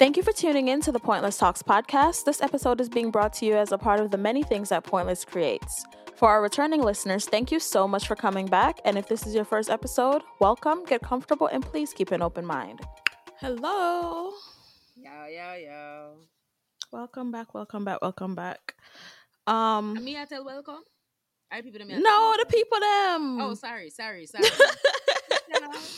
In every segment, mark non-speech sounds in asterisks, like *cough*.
Thank you for tuning in to the Pointlesss Talks podcast. This episode is being brought to you as a part of the many things that Pointlesss creates. For our returning listeners, thank you so much for coming back. And if this is your first episode, welcome, get comfortable, and please keep an open mind. Hello. Yo, yo, yo. Welcome back, welcome back, welcome back. Um Me, I tell welcome. I people them. No, the people them. Oh, sorry, sorry, sorry. *laughs*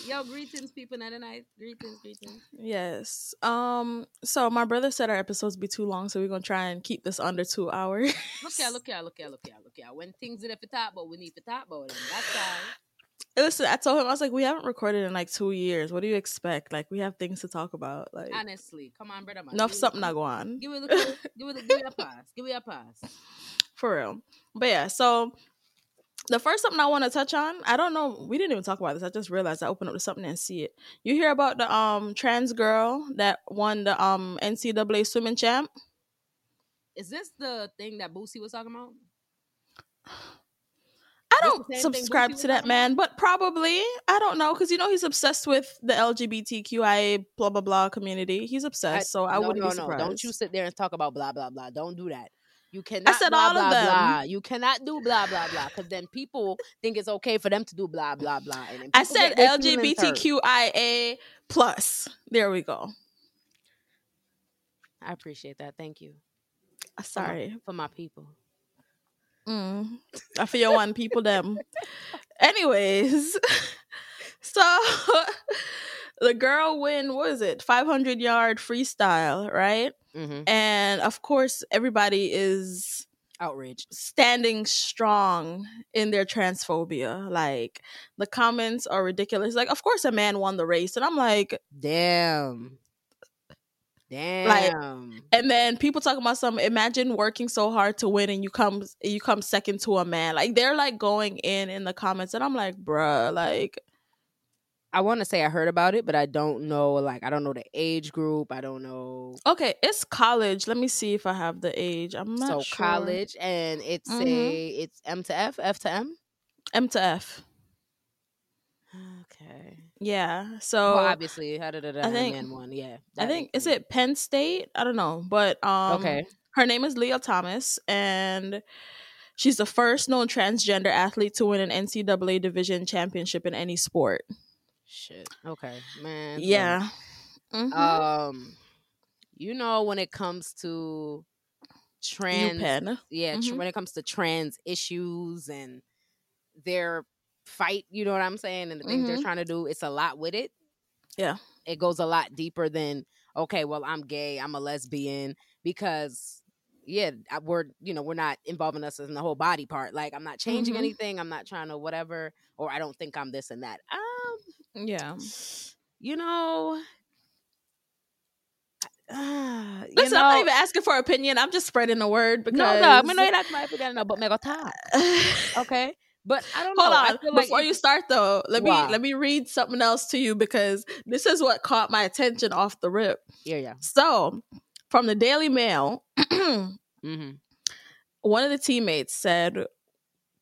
Yo, greetings, people of the night. Greetings, greetings. Yes. Um. So my brother said our episodes be too long, so we're gonna try and keep this under two hours. Look here, look here, look here, look here, look here. When things are for talk about, we need to talk about them. That's why. Listen, I told him I was like, we haven't recorded in like two years. What do you expect? Like, we have things to talk about. Like, honestly, come on, brother. Man. Enough something not go on. Give it, give it, give give it a pass. Give it a pass. *laughs* For real. But yeah, so the first something I want to touch on, I don't know, we didn't even talk about this. I just realized I opened up to something and see it. You hear about the um trans girl that won the um NCAA swimming champ? Is this the thing that Boosie was talking about? I don't subscribe to that man, but probably I don't know because you know he's obsessed with the LGBTQIA blah blah blah community. He's obsessed, I, so I no, wouldn't no, be surprised. No, don't you sit there and talk about blah blah blah. Don't do that. You cannot. I said blah, all blah, of them. Blah. You cannot do blah blah blah because then people think it's okay for them to do blah blah blah. I said LGBTQIA plus. There we go. I appreciate that. Thank you. Uh, sorry for my, for my people. Mm, I feel one people them. *laughs* Anyways, *laughs* so *laughs* the girl win what is it 500 yard freestyle right mm-hmm. and of course everybody is outraged standing strong in their transphobia like the comments are ridiculous like of course a man won the race and i'm like damn Damn. Like, and then people talking about some. Imagine working so hard to win, and you come you come second to a man. Like they're like going in in the comments, and I'm like, bruh, like I want to say I heard about it, but I don't know. Like, I don't know the age group. I don't know. Okay, it's college. Let me see if I have the age. I'm not so sure. college, and it's mm-hmm. a it's M to F, F to M, M to F. Okay. Yeah. So well, obviously, how did it? I think one. Yeah. I think is it Penn State. I don't know, but um, okay. Her name is Lia Thomas, and she's the first known transgender athlete to win an NCAA division championship in any sport. Shit. Okay, man. Yeah. mm-hmm. Um, you know when it comes to trans, yeah, mm-hmm. when it comes to trans issues and their fight, you know what I'm saying, and the things mm-hmm. they're trying to do, it's a lot with it. Yeah, it goes a lot deeper than okay, well, I'm gay, I'm a lesbian, because yeah, we're you know we're not involving us in the whole body part. Like I'm not changing mm-hmm. anything. I'm not trying to whatever, or I don't think I'm this and that. Um, yeah. You know, *sighs* uh, Listen, know, I'm not even asking for opinion. I'm just spreading the word because no, no, I mean, no, you're not my opinion, no, but me go talk. Okay, but I don't Hold know. on, before like you start though, let wow. me let me read something else to you because this is what caught my attention off the rip. Yeah, yeah. So, from the Daily Mail, *clears throat* mm-hmm. one of the teammates said,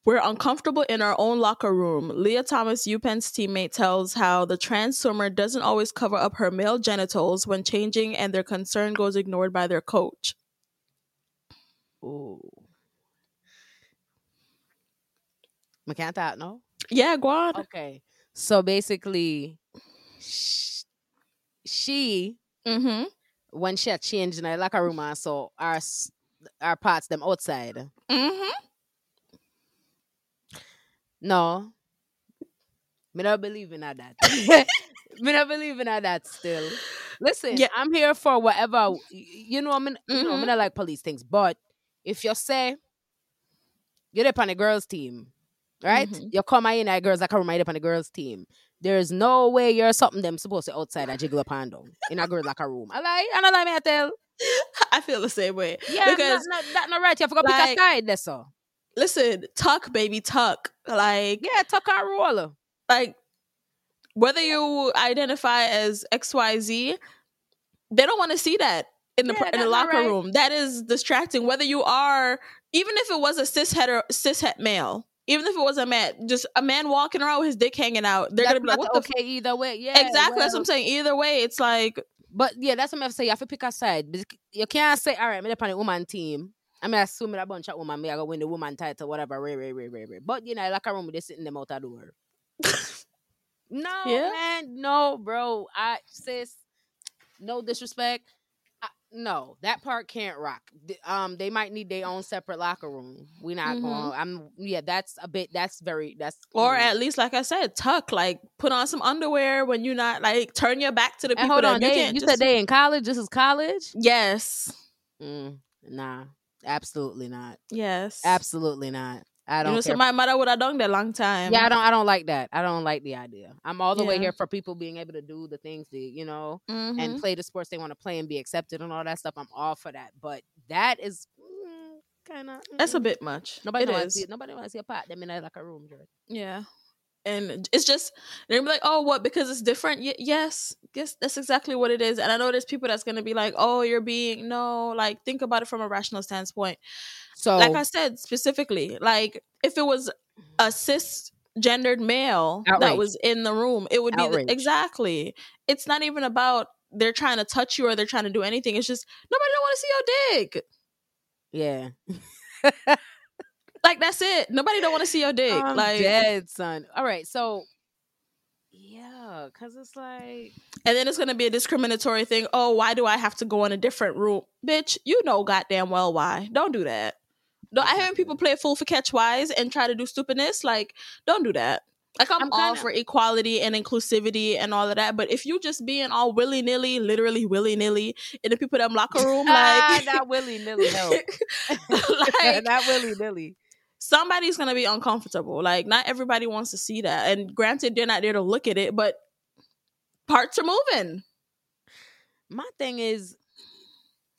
we're uncomfortable in our own locker room. Lia Thomas, UPenn's teammate, tells how the trans swimmer doesn't always cover up her male genitals when changing, and their concern goes ignored by their coach. Ooh. I can't that, no? Yeah, go on. Okay. So basically, she, mm-hmm. when she had changed in her locker room, so our, our parts them outside. Mm-hmm no. Me not believe in that. *laughs* *laughs* me not believe in that still. Listen, yeah. I'm here for whatever you know, I mean mm-hmm. you know, I mean I like police things, but if you say you're up on the girls team, right? Mm-hmm. You come in at girls like I remind up on the girls team. There's no way you're something them supposed to outside and jiggle up and down in a girl like a room. I like, and I like me I tell. *laughs* I feel the same way. Yeah, because not, not, not right. You go like, pick a side, that's all listen, tuck, baby, tuck. Like, yeah, tuck our roller. Like, whether you identify as XYZ, they don't want to see that in the yeah, in the locker right. room. That is distracting. Whether you are, even if it was a cis hetero cis het male, even if it was a man, just a man walking around with his dick hanging out, they're that's gonna be like, "What the okay?" F-? Either way, yeah, exactly. Well. That's what I'm saying. Either way, it's like But yeah, that's what I'm say. You have to pick a side. You can't say, all right, I'm on the woman team. I mean, I assuming a bunch of woman, me I go win the woman title, whatever, rare, rare, rare, rare, rare. But you know, like a room, they sitting them out the door. no, yeah. man, no, bro. I sis, no disrespect no, that part can't rock. Um, they might need their own separate locker room. We're not mm-hmm. going. I'm yeah. That's a bit. That's very. That's or at least like I said, tuck. Like put on some underwear when you're not like turn your back to the and people. Hold on, you, they, you just... said they in college. This is college. Yes. Mm, nah, absolutely not. Yes, absolutely not. I don't. You know, so my mother would have done that long time. Yeah, I don't. I don't like that. I don't like the idea. I'm all the yeah. way here for people being able to do the things that you know mm-hmm. and play the sports they want to play and be accepted and all that stuff. I'm all for that. But that is mm, kind of. Mm, That's a bit much. Nobody wants to see. Nobody wants to see a pot. Them in like a room, Jared. Yeah. And it's just they're be like, oh, what? Because it's different. Y- yes, yes, that's exactly what it is. And I know there's people that's gonna be like, oh, you're being no, like think about it from a rational standpoint. So, like I said specifically, like if it was a cisgendered male outrage. that was in the room, it would outrage. be the, exactly. It's not even about they're trying to touch you or they're trying to do anything. It's just nobody don't want to see your dick. Yeah. *laughs* like that's it. Nobody don't want to see your dick. I'm like dead, son. All right, so yeah, because it's like, and then it's gonna be a discriminatory thing. Oh, why do I have to go in a different room, bitch? You know goddamn well why. Don't do that. Don't I hearing people play fool for catch wise and try to do stupidness. Like, don't do that. Like I'm, I'm all kinda... for equality and inclusivity and all of that, but if you just being all willy nilly, literally willy nilly in the people that locker room, *laughs* ah, like not willy nilly, no, *laughs* like *laughs* not willy nilly. Somebody's gonna be uncomfortable. Like not everybody wants to see that. And granted, they're not there to look at it, but parts are moving. My thing is,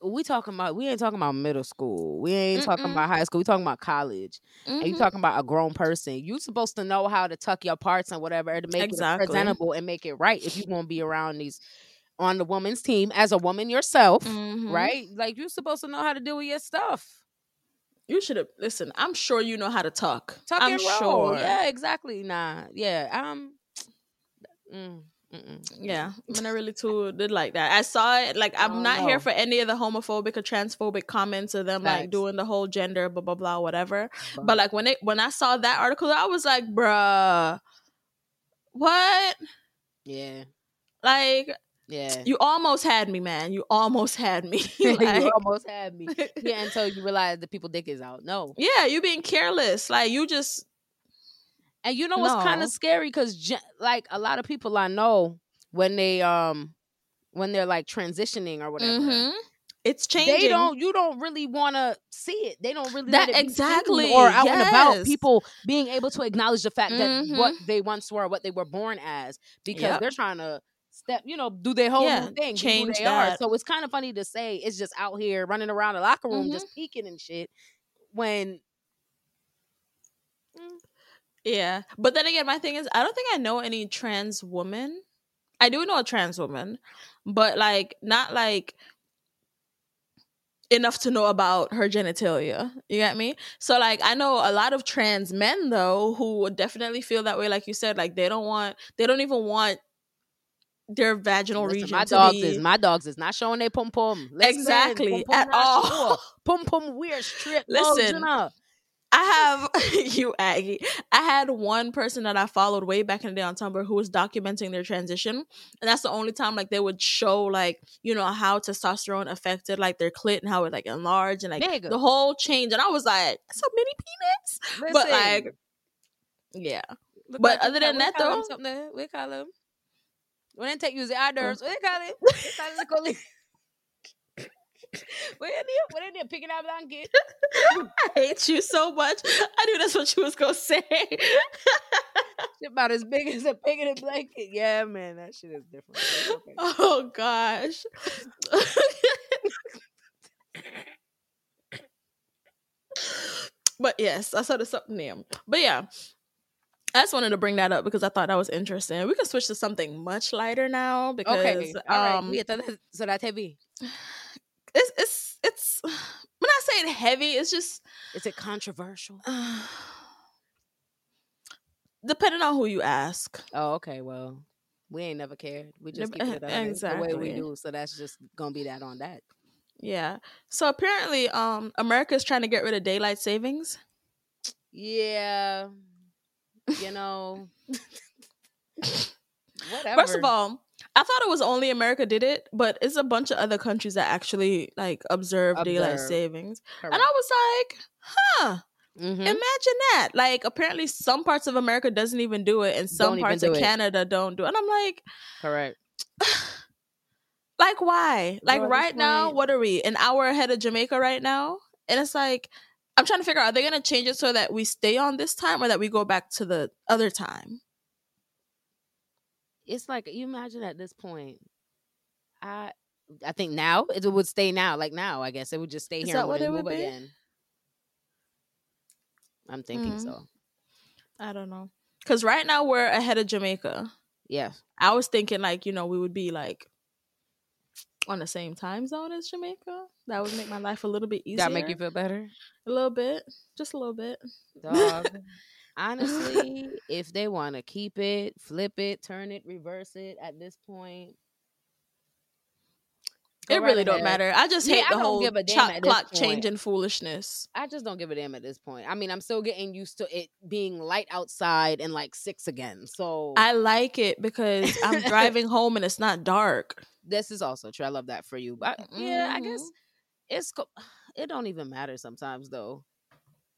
we talking about we ain't talking about middle school. We ain't Mm-mm. talking about high school. We talking about college. Mm-hmm. And you talking about a grown person. You supposed to know how to tuck your parts and whatever to make exactly. it presentable and make it right if you gonna be around these on the woman's team as a woman yourself, mm-hmm. right? Like you're supposed to know how to deal with your stuff. You should have listen. I'm sure you know how to talk. Tuck I'm sure. Yeah, exactly. Nah, yeah. Um. *tsk* Mm. Mm-mm. Yeah, when not really too did like that. I saw it. Like I'm oh, not no. here for any of the homophobic or transphobic comments of them Facts. like doing the whole gender blah blah blah whatever. But, but like when it when I saw that article, I was like, bruh, what? Yeah. Like yeah. You almost had me, man. You almost had me. *laughs* *laughs* like, you almost had me. *laughs* Yeah, until you realize the people dick is out. No. Yeah, you being careless. Like you just and you know what's no. kind of scary because like a lot of people I know when they um when they're like transitioning or whatever. Mm-hmm. It's changing. They don't. You don't really want to see it. They don't really that exactly or out yes. and about people being able to acknowledge the fact mm-hmm. that what they once were, what they were born as, because yep. they're trying to step, you know, do their whole yeah, thing, change they that. are. So it's kind of funny to say it's just out here running around the locker room, mm-hmm. just peeking and shit. When mm, yeah. But then again, my thing is, I don't think I know any trans woman. I do know a trans woman, but like, not like enough to know about her genitalia. You get me? So like I know a lot of trans men though who would definitely feel that way like you said like they don't want they don't even want their vaginal Listen, region my dogs be... is my dogs is not showing their pum pum. Exactly pum, at all. *laughs* Pum pum weird strip. Listen, I have *laughs* you Aggie. I had one person that I followed way back in the day on Tumblr who was documenting their transition, and that's the only time like they would show like you know how testosterone affected like their clit and how it like enlarged and like Nigga. the whole change. And I was like, "It's a mini penis," Listen. but like, yeah. Look but like other than that, though, something we call them. When they take you the outdoors, oh. what they call it? *laughs* They call it what are you? What are you picking up blanket? *laughs* I hate you so much. I knew that's what you was gonna say. *laughs* about as big as a pig in a blanket. Yeah, man, that shit is different. Okay. Oh gosh. but yes, I saw the something there. But yeah. I just wanted to bring that up because I thought that was interesting. We can switch to something much lighter now because okay. All um, right. so that's heavy *sighs* it's it's it's *sighs* when I say it heavy, it's just is it controversial? *sighs* depending on who you ask. Oh, okay. Well, we ain't never cared. We just keep it exactly. the way we do. So that's just gonna be that on that. Yeah. So apparently, um, America is trying to get rid of daylight savings. Yeah. You know. Whatever. *laughs* First of all, I thought it was only America did it, but it's a bunch of other countries that actually like observe, observe. daylight savings. Correct. And I was like, huh. Mm-hmm. Imagine that. Like apparently some parts of America doesn't even do it and some don't parts of Canada don't do it. And I'm like Correct. *sighs* like why? Like right now, what are we? An hour ahead of Jamaica right now? And it's like I'm trying to figure out are they gonna change it so that we stay on this time or that we go back to the other time? It's like you imagine at this point. I I think now it would stay now, like now. I guess it would just stay Is here. That what it would be? Again. I'm thinking mm-hmm. so. I don't know. Cause right now we're ahead of Jamaica. Yeah. I was thinking like, you know, we would be like on the same time zone as Jamaica. That would make my life a little bit easier. That make you feel better? A little bit. Just a little bit. Dog. *laughs* Honestly, if they want to keep it, flip it, turn it, reverse it at this point, it really don't matter. I just hate yeah, the whole chop clock changing foolishness. I just don't give a damn at this point. I mean, I'm still getting used to it being light outside and like six again. So I like it because I'm *laughs* driving home and it's not dark. This is also true. I love that for you. But mm-hmm. yeah, I guess mm-hmm. it's *sighs* it don't even matter sometimes though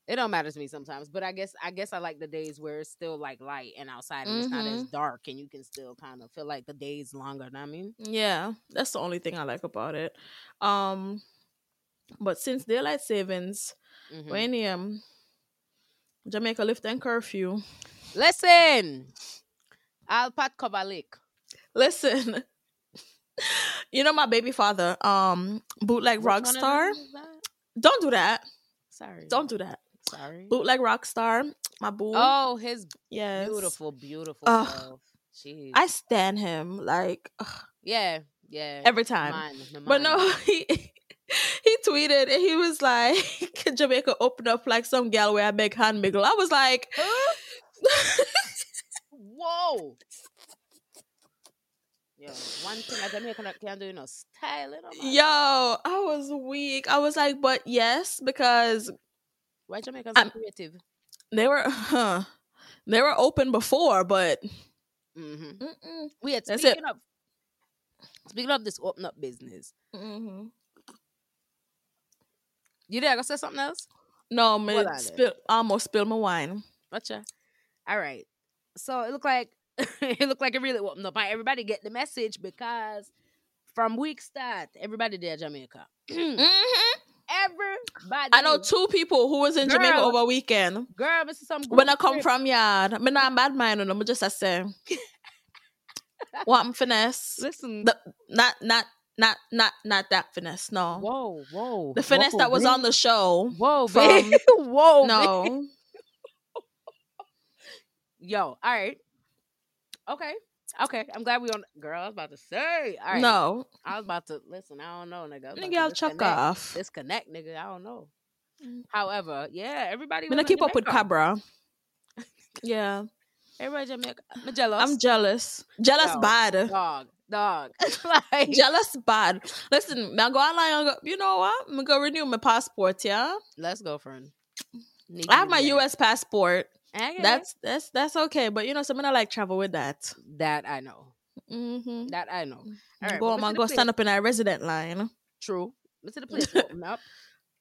it don't matter to me sometimes but i guess i guess i like the days where it's still like light and outside and mm-hmm. it's not as mm-hmm. dark and you can still kind of feel like the days longer What i mean yeah that's the only thing i like about it um but since daylight savings mm-hmm. when um jamaica lift and curfew listen i'll pat cover lake listen *laughs* you know my baby father um bootleg rockstar don't do that Sorry. Don't do that. Sorry. Bootleg Rockstar, my boo. Oh, his yes. beautiful, beautiful uh. I stand him like ugh. Yeah, yeah. Every time. Mine, mine. But no, *laughs* he he tweeted and he was like "Can *laughs* Jamaica open up like some gal where I make hand miggle. I was like Whoa. Yo, one thing I Jamaican can't do, you know, styling. Yo, I was weak. I was like, but yes, because why Jamaicans are creative? They were, *laughs* huh? They were open before, but mm-hmm. wait. That's speaking it. of speaking of this open up business, mm-hmm. you there? Gonna say something else? No, man. Spill, almost spilled my wine. Gotcha. All right. So it looked like *laughs* it looked like it really opened up. Everybody get the message because from week start, everybody there Jamaica. *clears throat* mm-hmm. Everybody. I know two people who was in girl, Jamaica over weekend. Girl, this is some when I come trip. from yard. I'm not bad mind on them, just I say. *laughs* what I'm finesse. Listen. The, not not not not not that finesse. No. Whoa, whoa. The finesse whoa, that was babe. on the show. Whoa, from, *laughs* whoa. No. *laughs* Yo, all right. Okay. Okay, I'm glad we on. Girl, I was about to say. All right. No, I was about to listen. I don't know, nigga. Nigga, I'll chuck off. Disconnect, nigga. I don't know. Mm. However, yeah, everybody. I'm gonna keep up with Cabra. *laughs* yeah. Everybody Jamaica. I'm jealous. I'm jealous. Jealous bad. Dog. Dog. *laughs* like jealous bad. Listen, now go online. Go, you know what? I'm gonna go renew my passport. Yeah. Let's go, friend. Need I have my U.S. passport. That's that's that's okay, but you know, someone I like travel with that. That I know. Mm-hmm. That I know. All right, go on, go stand up in our resident line. True. Let's see the *laughs* place open up.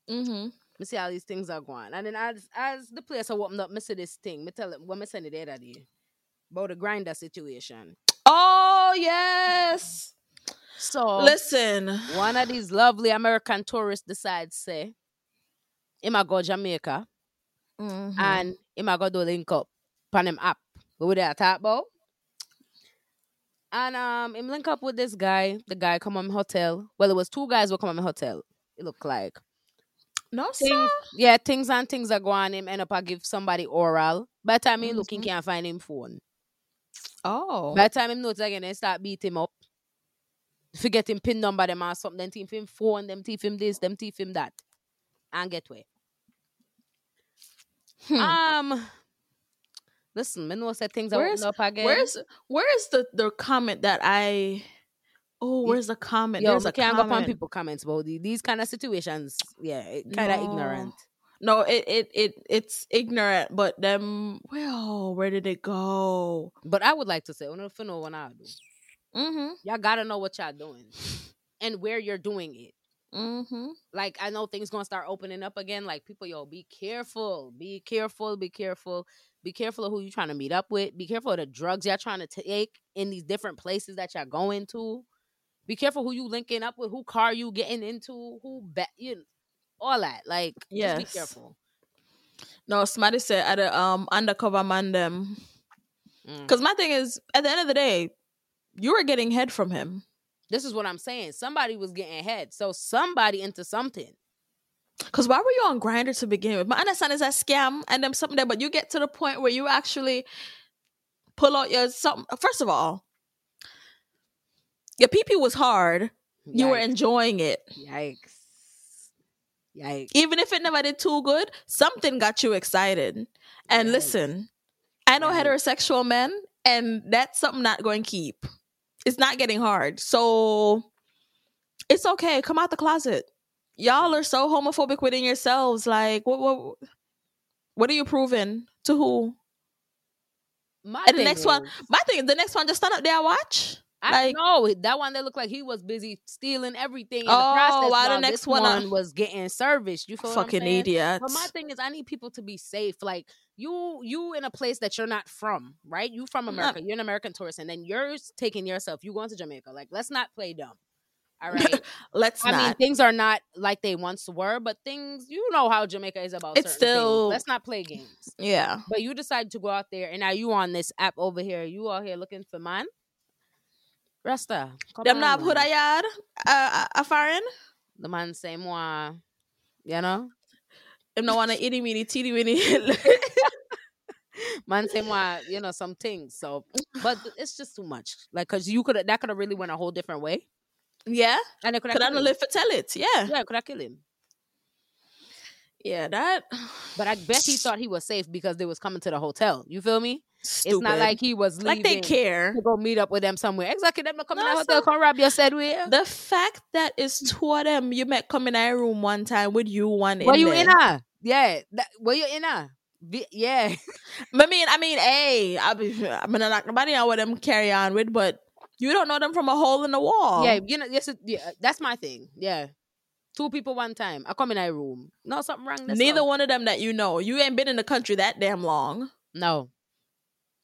Mm-hmm. Me see how these things are going, and then as as the place are opened up, me see this thing. Me tell them what me send it there day about the Grindr situation. Oh yes. So listen, one of these lovely American tourists decides say, "Him a go Jamaica." Mm-hmm. And him a go do link up on him app. What would that talk about? And um him link up with this guy. The guy come on my hotel. Well, it was two guys who come on my hotel. It looked like. No, things, sir. Yeah, things and things are going. Him end up I give somebody oral. By the time mm-hmm. he looking, can't find him phone. Oh. By the time him notes again, they start beat him up. Forget him pin number them or something. Then team him phone, them teeth him this, them teeth him that. And get way. Hmm. Um, Listen, Minwa said things where's, up again. Where's where's the the comment that I Oh, where's the comment? Yo, There's a can't comment. go upon people comments about these kind of situations. Yeah, kind of no. ignorant. No, it it it it's ignorant, but them well, where did it go? But I would like to say, I don't know what I do. Mm-hmm. Y'all gotta know what y'all doing and where you're doing it. Mm-hmm. Like I know things gonna start opening up again. Like people, yo, be careful, be careful, be careful, be careful of who you trying to meet up with. Be careful of the drugs y'all trying to take in these different places that y'all going to. Be careful who you linking up with, who car you getting into, who bet you, all that. Like, yes. be careful. No, somebody said at a um undercover man them. Because mm. my thing is, at the end of the day, you were getting head from him. This is what I'm saying. Somebody was getting head, so somebody into something. Because why were you on Grindr to begin with? My understanding is a scam and then something there, but you get to the point where you actually pull out your something. First of all, your PP was hard. Yikes. You were enjoying it. Yikes. Yikes. Even if it never did too good, something got you excited. And Yikes. listen, I know Yikes. heterosexual men, and that's something not going to keep. It's not getting hard. So it's okay. Come out the closet. Y'all are so homophobic within yourselves. Like, what what what are you proving? To who? My and the next is, one, my thing, the next one, just stand up there, watch. I like, know that one that looked like he was busy stealing everything. In oh, the process, oh, while the next one, uh one was getting serviced. You feel fucking idiot. But my thing is, I need people to be safe. Like you, you in a place that you're not from, right? You from America. You're an American tourist, and then you're taking yourself. You going to Jamaica? Like, let's not play dumb. All *laughs* right. Let's I not. mean, things are not like they once were, but things you know how Jamaica is about. It's still. Things. Let's not play games. Yeah. But you decide to go out there, and now you on this app over here. You out here looking for man. Rasta. Them not put a yard a foreign. The man say more, you know. Them no wanna itty meeny titty winny. *laughs* man say more, you know, some things. So, but it's just too much. Like, cause you could that could have really went a whole different way. Yeah, and it could have live for tell it. Yeah, yeah, could I kill him. Yeah, that. But I bet he thought he was safe because they was coming to the hotel. You feel me? Stupid. It's not like he was leaving like they care to go meet up with them somewhere. Exactly, them coming no, the hotel, come rob you said we. The fact that it's two of them you met come in a room one time with you one. Were in you there. in her? Yeah, that, were you in her? Yeah. *laughs* I mean, I mean, hey, I be, I mean, like nobody know what them carry on with, but you don't know them from a hole in the wall. Yeah, you know, yes, yeah, that's my thing. Yeah, Two people one time. I come in a room. No, something wrong. Neither one of them that you know. You ain't been in the country that damn long. No.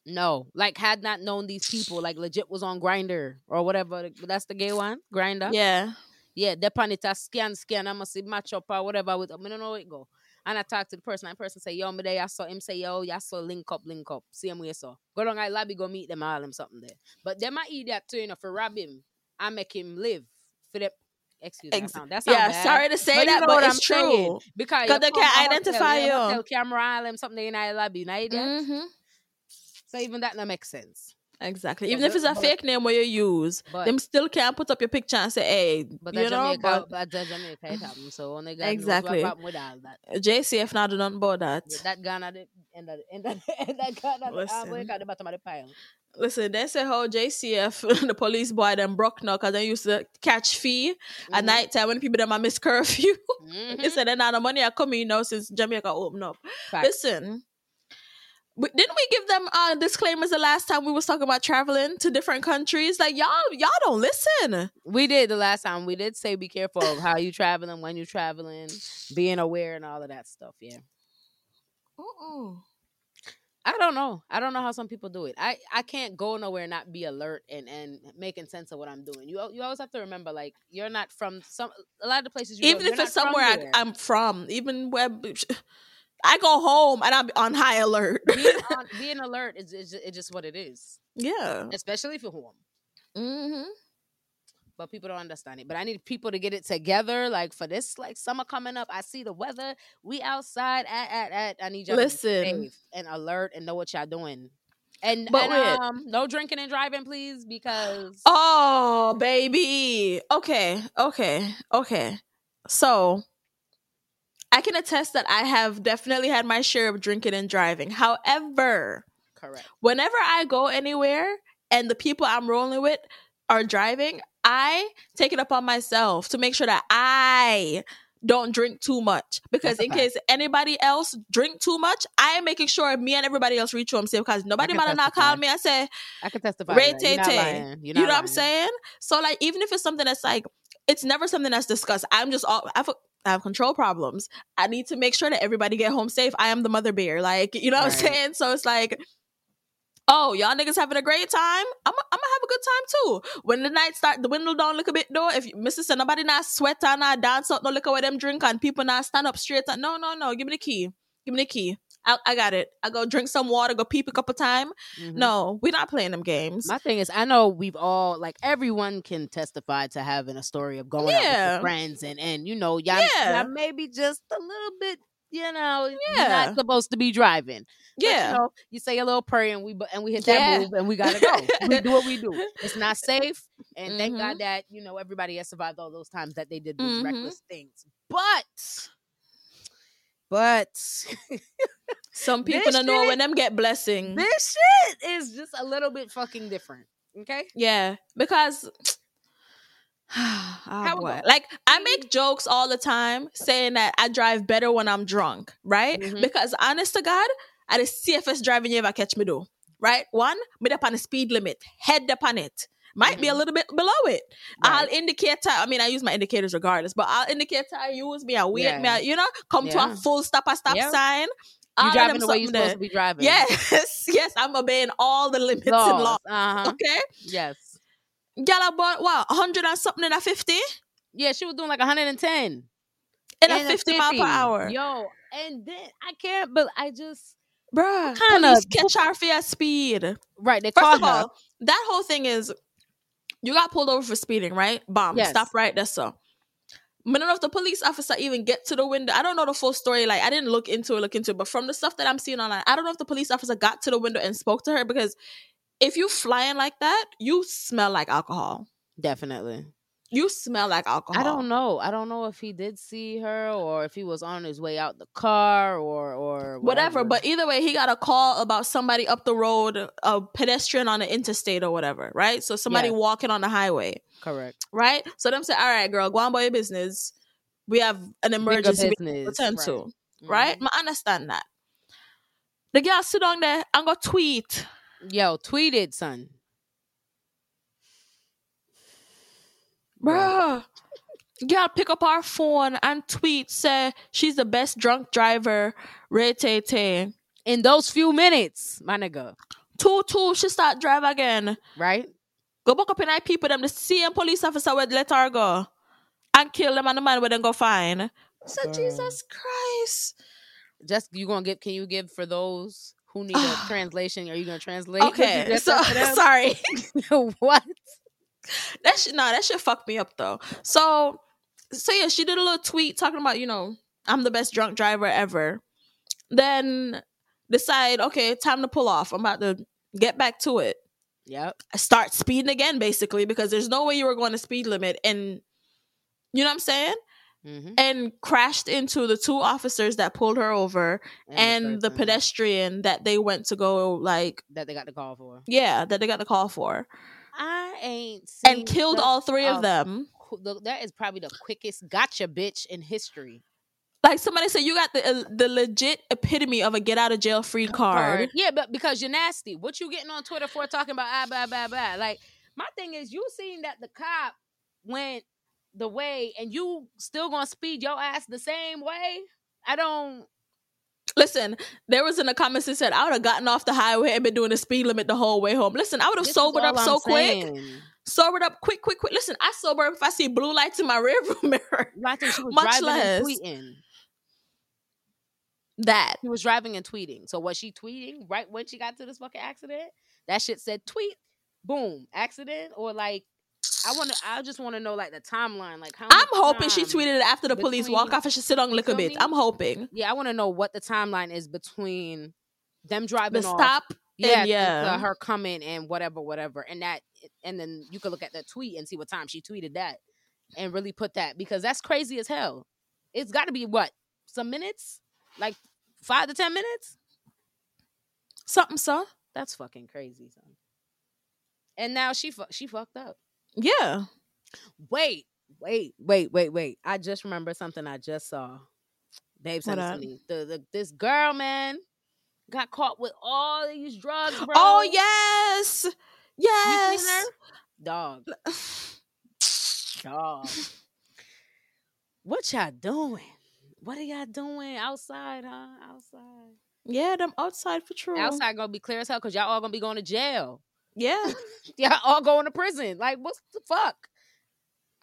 No. Like had not known these people, like legit was on Grindr or whatever. That's the gay one? Grindr. Yeah. Yeah, depend it a scan, scan, I must see match up or whatever with I don't know where it go. And I talk to the person, and the person say, Yo, me there, I saw him say, Yo, y'all saw link up, link up. See him where saw. Go down I lobby, go meet them, all them something there. But them eat that too, you know, for rob him. I make him live. For them Excuse me. Ex- that yeah, bad. sorry to say but that, you know but it's I'm true. Because they can't identify you. Hotel camera island, something in I love you, mm-hmm. So even that not makes sense. Exactly. Even if it's a fake name where you use, but, them still can't put up your picture and say, "Hey," but you know. Jamaica, but, but Jamaica it so only God exactly. knows what with all that. JCF not do nothing about that. Yeah, that gun at the end of the end of the, *laughs* that gun at the, the bottom of the pile. Listen, they say how JCF, *laughs* the police boy, them broke now because they used to catch fee mm-hmm. at night time when people them are miss curfew. *laughs* Mm-hmm. they said now the money are coming you now since Jamaica opened up. Fact. Listen, didn't we give them uh, disclaimers the last time we was talking about traveling to different countries? Like y'all, y'all don't listen. We did the last time. We did say be careful of how you traveling, when you traveling, being aware, and all of that stuff. Yeah. Uh-uh. I don't know. I don't know how some people do it. I I can't go nowhere and not be alert and and making sense of what I'm doing. You you always have to remember like you're not from some a lot of the places even go, if it's somewhere I, am from, even where I go home and I'm on high alert. being, *laughs* on, being alert is, is, is just what it is. Yeah, especially if you're home. Mm-hmm but people don't understand it. But I need people to get it together. Like for this, like summer coming up, I see the weather. We outside at at at. I need y'all listen and alert and know what y'all doing. And, but and um, no drinking and driving, please, because oh baby, okay, okay, okay. So I can attest that I have definitely had my share of drinking and driving. However, Correct. Whenever I go anywhere and the people I'm rolling with are driving, I take it upon myself to make sure that I don't drink too much because in case anybody else drink too much, I am making sure me and everybody else reach home safe because nobody might not call me I say, I can testify. Ray Tay Tay. You know lying. what I'm saying? So like even if it's something that's like it's never something that's discussed. I'm just all I I have control problems. I need to make sure that everybody get home safe. I am the mother bear. Like, you know right. what I'm saying? So it's like oh, y'all niggas having a great time. I'm, gonna have a good time too. When the night start, the window don't look a bit though. If Mrs. Say nobody not sweat and not dance up, no look at them drink and people not stand up straight. No, no, no. Give me the key. Give me the key. I, I got it. I go drink some water, go pee a couple time. Mm-hmm. No, we're not playing them games. My thing is, I know we've all like everyone can testify to having a story of going yeah. out with friends and and you know y'all, yeah. y'all maybe just a little bit you know, yeah. you're not supposed to be driving. Yeah, but, you, know, you say a little prayer and we and we hit that yeah. move and we gotta go. *laughs* we do what we do. It's not safe, and mm-hmm. thank God that you know everybody has survived all those times that they did these mm-hmm. reckless things. But, but *laughs* some people don't know when them get blessing. This shit is just a little bit fucking different. Okay. Yeah, because *sighs* oh, like I make jokes all the time saying that I drive better when I'm drunk, right? Mm-hmm. Because honest to God, I the safest driving you ever catch me do. Right? One, me up on the speed limit, head up on it. Might mm-hmm. be a mm-hmm. little bit below it. Right. I'll indicate I mean, I use my indicators regardless, but I'll indicate I use me, I wait yeah. me, I, you know, come yeah. to a full stop, a stop sign. You driving the way you're supposed to be driving. Yes, *laughs* yes, I'm obeying all the limits laws. and laws. Uh-huh. Okay. Yes. Gal about what, 100 and something in a 50? Yeah, she was doing like 110. In, in a 50, 50 mile per hour. Yo, and then I can't, but I just. Bruh, kind of catch her for speed. Right, they First of her. all, that whole thing is you got pulled over for speeding, right? Bomb. Yes. Stop right there, so. Know if the police officer even get to the window. I don't know the full story. Like I didn't look into it, look into it. But from the stuff that I'm seeing online, I don't know if the police officer got to the window and spoke to her because if you flying like that, you smell like alcohol. Definitely. You smell like alcohol. I don't know. I don't know if he did see her or if he was on his way out the car or or whatever. whatever. But either way, he got a call about somebody up the road, a pedestrian on the interstate or whatever, right? So somebody yes. walking on the highway. Correct. Right? So them say, All right, girl, go on by your business. We have an emergency to attend right. to. Mm-hmm. Right? I understand that. The girl sit down there and go tweet Yo, tweet it, son. Bruh. Yeah, pick up our phone and tweet say she's the best drunk driver, Ray Tay Tay. In those few minutes, my nigga. Two two, she start drive again. Right? Go back up in I people them the same police officer would let her go. And kill them and the man would then go fine. So Jesus Christ. Just you gonna give can you give for those who need a *sighs* translation? Are you gonna translate? Okay, *laughs* so *laughs* sorry. *laughs* what? *laughs* That should no, that should fuck me up though. So, so yeah, she did a little tweet talking about you know I'm the best drunk driver ever. Then decide, okay, time to pull off. I'm about to get back to it. Yep. Start speeding again, basically, because there's no way you were going to speed limit, and you know what I'm saying mm-hmm. and crashed into the two officers that pulled her over and, and the, the pedestrian that they went to go like that they got the call for. Yeah, that they got the call for. I ain't and killed all three of them. That is probably the quickest gotcha bitch in history. Like somebody said, you got the uh, the legit epitome of a get out of jail free card. Yeah, but because you're nasty. What you getting on Twitter for talking about ah blah blah blah? Like my thing is, you seen that the cop went the way and you still gonna speed your ass the same way? I don't Listen, there was in the comments that said I would have gotten off the highway and been doing the speed limit the whole way home. Listen, I would have sobered up I'm so saying. quick. Sobered up quick, quick, quick. Listen, I sober up if I see blue lights in my *laughs* rearview mirror. Much less. tweeting. That. He was driving and tweeting. So was she tweeting right when she got to this fucking accident? That shit said tweet, boom, accident, or like I want to. I just want to know like the timeline. Like how I'm hoping she tweeted it after the police walk off and she sit on liquor bit. I'm hoping. Yeah, I want to know what the timeline is between them driving the off, stop. Yeah, yeah, her coming and whatever, whatever, and that, and then you could look at the tweet and see what time she tweeted that, and really put that because that's crazy as hell. It's got to be what some minutes, like five to ten minutes, something, so That's fucking crazy, son. And now she fu- she fucked up. Yeah. Wait, wait, wait, wait, wait. I just remember something I just saw. Babe sent it to me. The, the this girl, man, got caught with all these drugs, oh, bro. Oh yes. Yes. Dog. *sighs* Dog. What y'all doing? What are y'all doing outside, huh? Outside. Yeah, them outside patrol. Outside gonna be clear as hell because y'all all gonna be going to jail. Yeah. *laughs* y'all all going to prison. Like, what the fuck?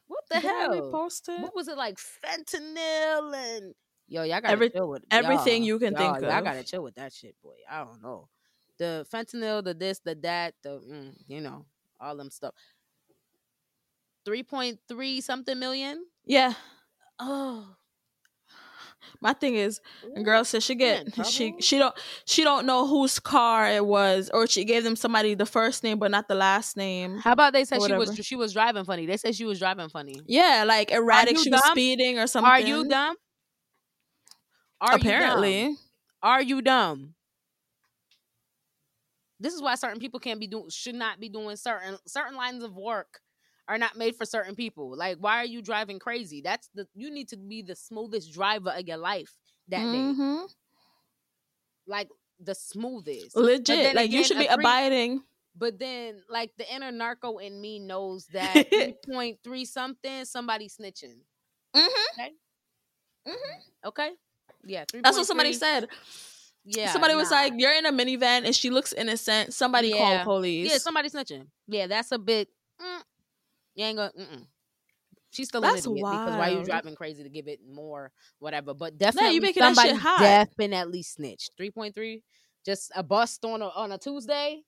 What the yeah, hell? posted. What was it like? Fentanyl and yo, y'all gotta Every, chill with everything you can think of. Y'all gotta chill with that shit, boy. I don't know. The fentanyl, the this, the that, the mm, you know, all them stuff. Three point three something million. Yeah. Oh, my thing is, a girl says she get *laughs* she she don't she don't know whose car it was, or she gave them somebody the first name but not the last name. How about they said she was she was driving funny? They said she was driving funny. Yeah, like erratic. She dumb? was speeding or something. Are you dumb? Are Apparently. You dumb? Are you dumb? This is why certain people can't be doing should not be doing certain certain lines of work are not made for certain people. Like, why are you driving crazy? That's the you need to be the smoothest driver of your life that mm-hmm. day. Like the smoothest. Legit. Like again, you should be abiding. But then like the inner narco in me knows that 3.3 *laughs* something, somebody snitching. Mm-hmm. Okay. Mm-hmm. Okay. Yeah. 3. That's what somebody said. Yeah. Somebody nah. was like, You're in a minivan and she looks innocent. Somebody yeah. call police. Yeah, somebody snitching. Yeah, that's a bit mm, you ain't gonna. Mm-mm. She's still That's idiot wild. because why are you driving crazy to give it more, whatever? But definitely, no, you making somebody that shit hot. definitely snitched. Three point three, just a bust on a on a Tuesday,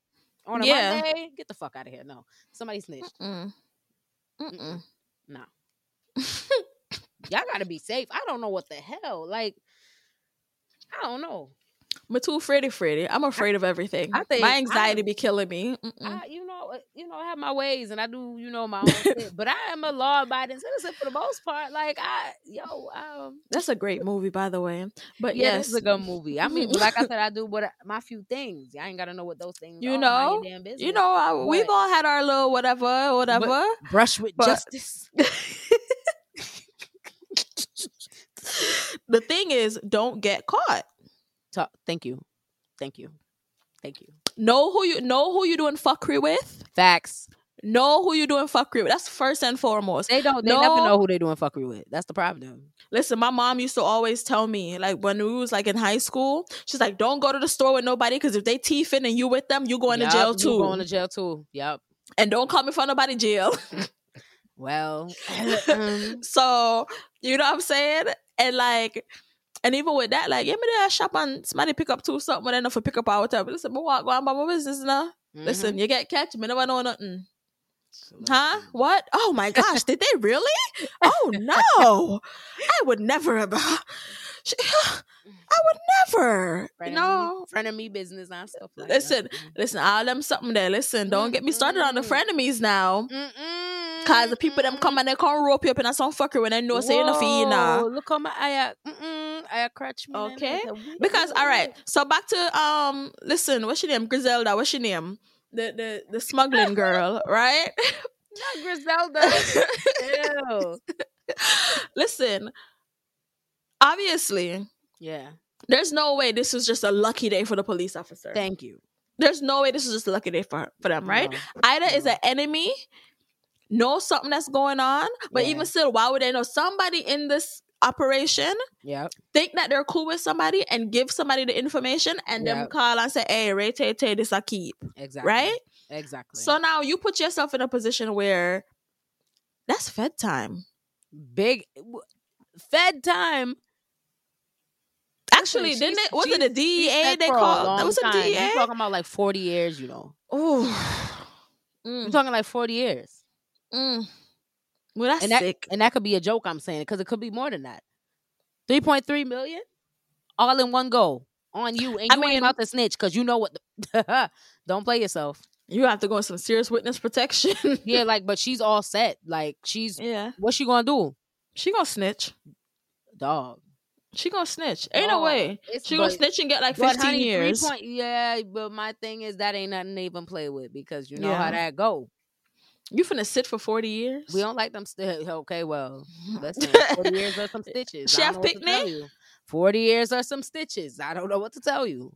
on a yeah. Monday. Get the fuck out of here! No, somebody snitched. Mm-mm. Mm-mm. No, *laughs* y'all gotta be safe. I don't know what the hell. Like, I don't know. I'm too afraid Freddy. I'm afraid of everything. I think my anxiety I, be killing me. I, you uh, you know, I have my ways and I do, you know, my *laughs* own shit. But I am a law abiding citizen for the most part. Like I, yo, um, that's a great movie, by the way. But yeah, yes, it's a good movie. I mean, like I said, I do what I, my few things. I ain't gotta know what those things. You are. know, you know, I, we've all had our little whatever, whatever. brush with but, justice. *laughs* the thing is, don't get caught. Thank you. Thank you. Thank you. Know who you know who you doing fuckery with. Facts. Know who you doing fuckery with. That's first and foremost. They don't. They know, never know who they doing fuckery with. That's the problem. Listen, my mom used to always tell me, like when we was like in high school, she's like, "Don't go to the store with nobody because if they teething and you with them, you going yep, to jail too. going to jail too. Yep. And don't call me for nobody jail. *laughs* well, *laughs* *laughs* um. so you know what I'm saying? And like and even with that, like, yeah, me there shop and somebody pick up two something, but then for pick up our whatever. Listen, me walk go on by my business now. Mm-hmm. Listen, you get catch, me never know nothing. Huh? What? Oh my gosh, did they really? Oh no. *laughs* I would never have *sighs* I would never. Friend you know, me, friend of me business and stuff like listen, that. listen, all them something there. Listen, don't get me started on the frenemies now. Mm-mm. Cause the people them come and they come rope you up in some fucker when they know say enough for you now. Look how my eye I crutch me. Okay. Because all right. So back to um listen, what's your name? Griselda, what's your name? The the the smuggling girl, *laughs* right? Not Griselda. *laughs* Ew. Listen, obviously, yeah. There's no way this was just a lucky day for the police officer. Thank you. There's no way this is just a lucky day for for them, right? No. Either no. is an enemy, know something that's going on, but yeah. even still, why would they know somebody in this operation? Yeah. Think that they're cool with somebody and give somebody the information and yep. then call and say, "Hey, Ray Tay Tay, this I keep." Exactly. Right. Exactly. So now you put yourself in a position where that's Fed time. Big Fed time Actually, didn't it? Was it a DEA they called? That was a DEA. You talking about like forty years, you know? Oh, *sighs* mm. you talking like forty years. Mm. Well, that's and that, sick. And that could be a joke. I'm saying because it could be more than that. Three point three million, all in one go on you, and you I mean, ain't about to snitch because you know what. The, *laughs* don't play yourself. You have to go in some serious witness protection. *laughs* yeah, like, but she's all set. Like, she's yeah. What's she gonna do? She gonna snitch, dog. She gonna snitch. Ain't oh, no way. She gonna snitch and get like fifteen honey, years. Point, yeah, but my thing is that ain't nothing to even play with because you know yeah. how that go. You finna sit for forty years? We don't like them. St- okay, well, listen, *laughs* forty years or some stitches. Chef picnic. Forty years or some stitches. I don't know what to tell you.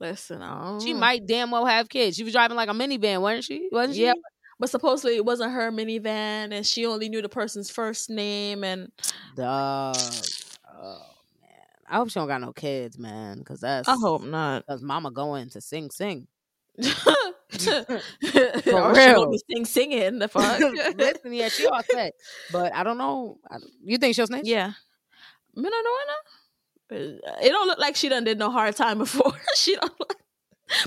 Listen, she might damn well have kids. She was driving like a minivan, wasn't she? Wasn't she? Yeah, but supposedly it wasn't her minivan, and she only knew the person's first name and. Dog. Oh man, I hope she don't got no kids, man. Cause that's. I hope not. Cause Mama going to sing, sing. *laughs* *laughs* *laughs* For real, She sing singing the fuck. *laughs* Listen, yeah, she all set, but I don't know. You think she'll snitch? Yeah, me don't know. Uh, it don't look like she done did no hard time before. *laughs* she don't. Look,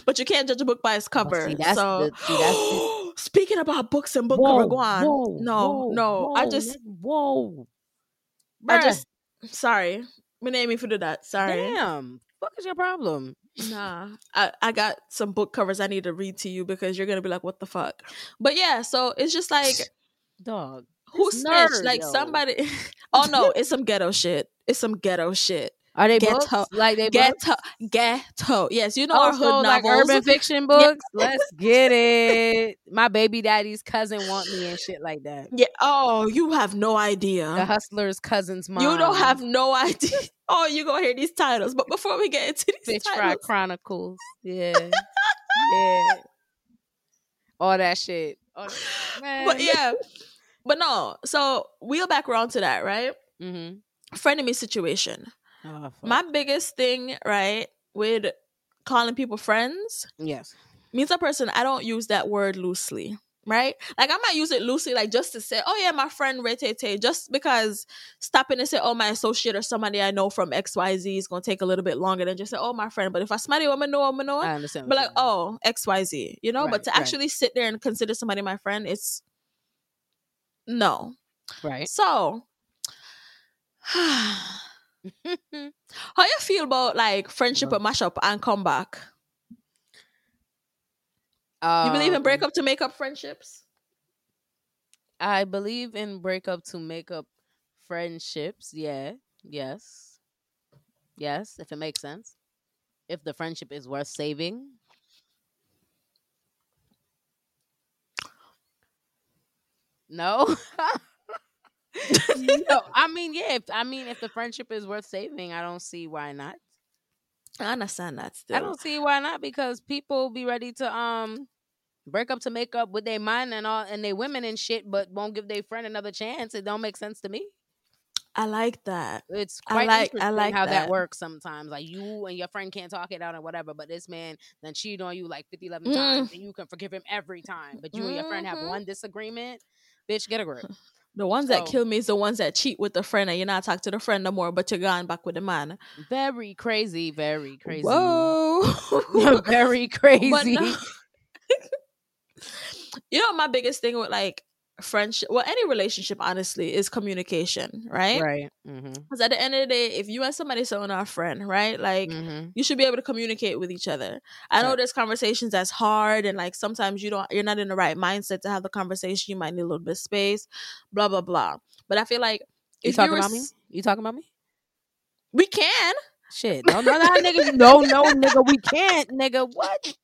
but you can't judge a book by its cover. Oh, see, so, the, see, *gasps* speaking about books and book whoa, cover, go on. Whoa, no, whoa, no, I just whoa. I just sorry. Me name me for that. Sorry. Damn. What is your problem? Nah, I, I got some book covers I need to read to you because you're gonna be like, what the fuck? But yeah, so it's just like, dog, who snitched? Like yo. somebody. *laughs* oh no, *laughs* it's some ghetto shit. It's some ghetto shit. Are they ghetto? Books? Like they ghetto, books? ghetto. Yes, you know oh, our hood novels, like urban fiction books. Yeah. Let's get it. My baby daddy's cousin want me and shit like that. Yeah. Oh, you have no idea. The hustler's cousin's mom. You don't have no *laughs* idea. Oh, you gonna hear these titles, but before we get into these Fish Fry Chronicles, *laughs* yeah, yeah, all that shit. Oh, but yeah, but no. So we'll back around to that, right? Mm-hmm. Frenemy situation. Oh, My biggest thing, right, with calling people friends, yes, means a person. I don't use that word loosely right? Like I might use it loosely, like just to say, oh yeah, my friend Retete, just because stopping and say, oh my associate or somebody I know from XYZ is gonna take a little bit longer than just say, oh my friend. But if I somebody I'm know, I'm know, I understand. But like, oh, XYZ, you know, right, but to right. actually sit there and consider somebody my friend, it's no. Right. So *sighs* *laughs* how you feel about like friendship and mashup and come back? Um, you believe in um, breakup to make up friendships? I believe in breakup to make up friendships. Yeah. Yes. Yes, if it makes sense. If the friendship is worth saving. No. *laughs* no, I mean, yeah. If, I mean, if the friendship is worth saving, I don't see why not. I understand that still. I don't see why not because people be ready to um break up to make up with their mind and all and they women and shit, but won't give their friend another chance. It don't make sense to me. I like that. It's quite I like I like how that. that. works sometimes. Like you and your friend can't talk it out or whatever, but this man then cheated on you like 50, 11 mm. times and you can forgive him every time. But you mm-hmm. and your friend have mm-hmm. one disagreement. Bitch, get a grip. The ones that kill me is the ones that cheat with the friend and you're not talking to the friend no more, but you're going back with the man. Very crazy, very crazy. Whoa. *laughs* very *laughs* crazy. No. *laughs* you know, my biggest thing with like friendship, well, any relationship, honestly, is communication, right? Right. Because mm-hmm. at the end of the day, if you and somebody so our friend, right, like mm-hmm. you should be able to communicate with each other. I know right. there's conversations that's hard, and like sometimes you don't, you're not in the right mindset to have the conversation. You might need a little bit of space, blah blah blah. But I feel like you talking about me? You talking about me? We can. Shit, no, no, no, nigga, no, no, nigga, we can't, nigga. What?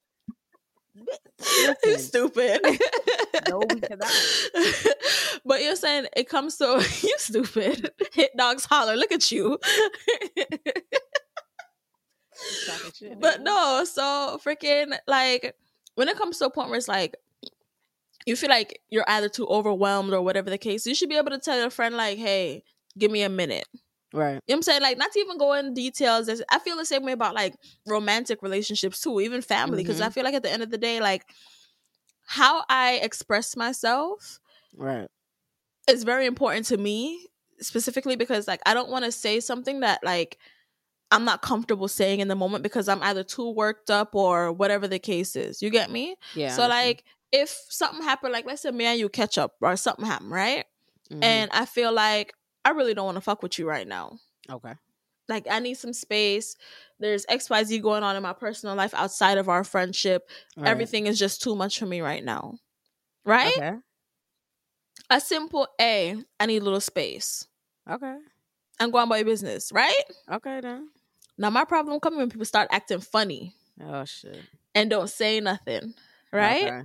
He's stupid. *laughs* no, we cannot. but you're saying it comes to *laughs* you stupid. Hit dogs holler. Look at you. Shit, but no, so freaking like when it comes to a point where it's like you feel like you're either too overwhelmed or whatever the case, you should be able to tell your friend like, "Hey, give me a minute." Right. You know what I'm saying? Like, not to even go in details. I feel the same way about like romantic relationships too, even family. Because mm-hmm. I feel like at the end of the day, like how I express myself right is very important to me, specifically because like I don't want to say something that like I'm not comfortable saying in the moment because I'm either too worked up or whatever the case is. You get me? Yeah. So like if something happened, like let's say me and you catch up or something happened, right? Mm-hmm. And I feel like I really don't want to fuck with you right now. Okay. Like I need some space. There's XYZ going on in my personal life outside of our friendship. Right. Everything is just too much for me right now. Right? Okay. A simple A, I need a little space. Okay. and go on about your business, right? Okay then. Now my problem coming when people start acting funny. Oh shit. And don't say nothing. Right? Okay.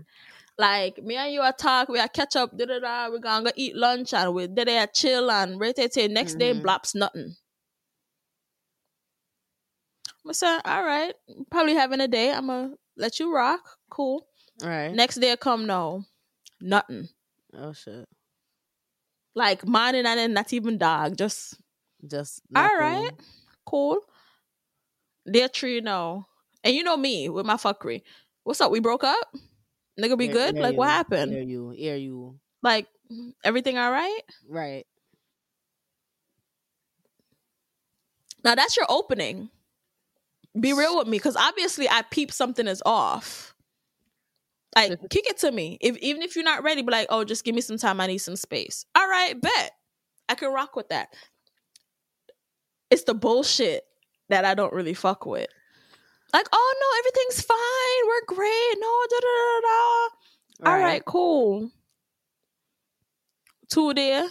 Like me and you are talk, we are catch up, da da da, we're gonna go eat lunch and we did a chill and right say next mm-hmm. day blops nothing. I say, all right, probably having a day. I'm gonna let you rock. Cool. All right. Next day come no. Nothing. Oh shit. Like mine and then not even dog. Just just nothing. all right. Cool. They're tree no. And you know me with my fuckery. What's up? We broke up? Nigga be good? like you. what happened? Hear you. Hear you. Like everything all right? Right. Now that's your opening. Be real with me, because obviously I peep something is off. Like, kick it to me. If even if you're not ready, be like, oh, just give me some time. I need some space. All right, bet. I can rock with that. It's the bullshit that I don't really fuck with. Like, oh no, everything's fine. We're great. No, da da da da. All right. right, cool. Two there.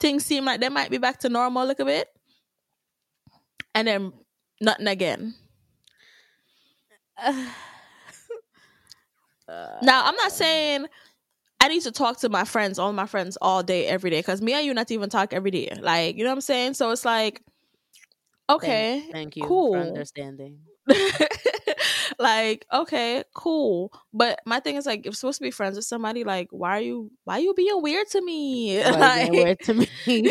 Things seem like they might be back to normal a little bit. And then nothing again. Uh, *sighs* now, I'm not saying I need to talk to my friends, all my friends, all day, every day, because me and you not even talk every day. Like, you know what I'm saying? So it's like, okay, thank, thank you cool. for understanding. *laughs* like, okay, cool. But my thing is like, if supposed to be friends with somebody, like, why are you why are you being weird to me? Like, weird to me? *laughs*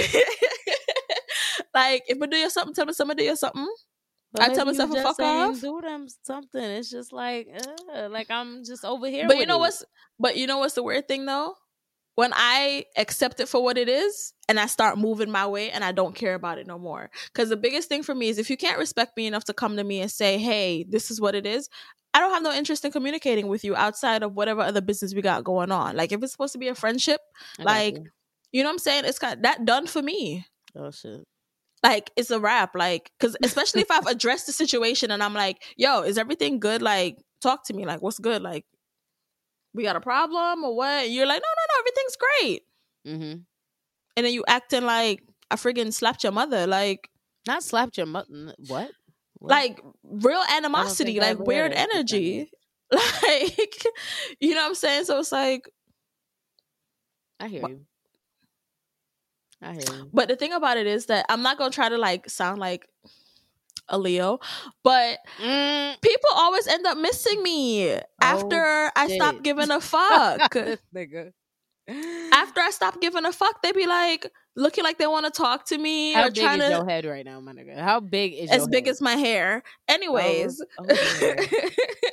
like, if I do you something, tell me somebody do something. But I tell myself to fuck off. Do them something. It's just like, uh, like I'm just over here. But you know it. what's? But you know what's the weird thing though? When I accept it for what it is, and I start moving my way, and I don't care about it no more. Because the biggest thing for me is if you can't respect me enough to come to me and say, "Hey, this is what it is," I don't have no interest in communicating with you outside of whatever other business we got going on. Like if it's supposed to be a friendship, like you. you know what I'm saying, it's got that done for me. Oh shit like it's a wrap like because especially if i've *laughs* addressed the situation and i'm like yo is everything good like talk to me like what's good like we got a problem or what and you're like no no everything's great mm-hmm. and then you acting like i friggin slapped your mother like not slapped your mother what? what? like real animosity like weird energy *laughs* like *laughs* you know what i'm saying so it's like i hear you I hear you. But the thing about it is that I'm not gonna try to like sound like a Leo, but mm. people always end up missing me oh, after I stop giving a *laughs* fuck. nigga. After I stop giving a fuck, they be like looking like they want to talk to me. How or big trying is to... your head right now, my nigga? How big is as big head? as my hair? Anyways, oh, oh,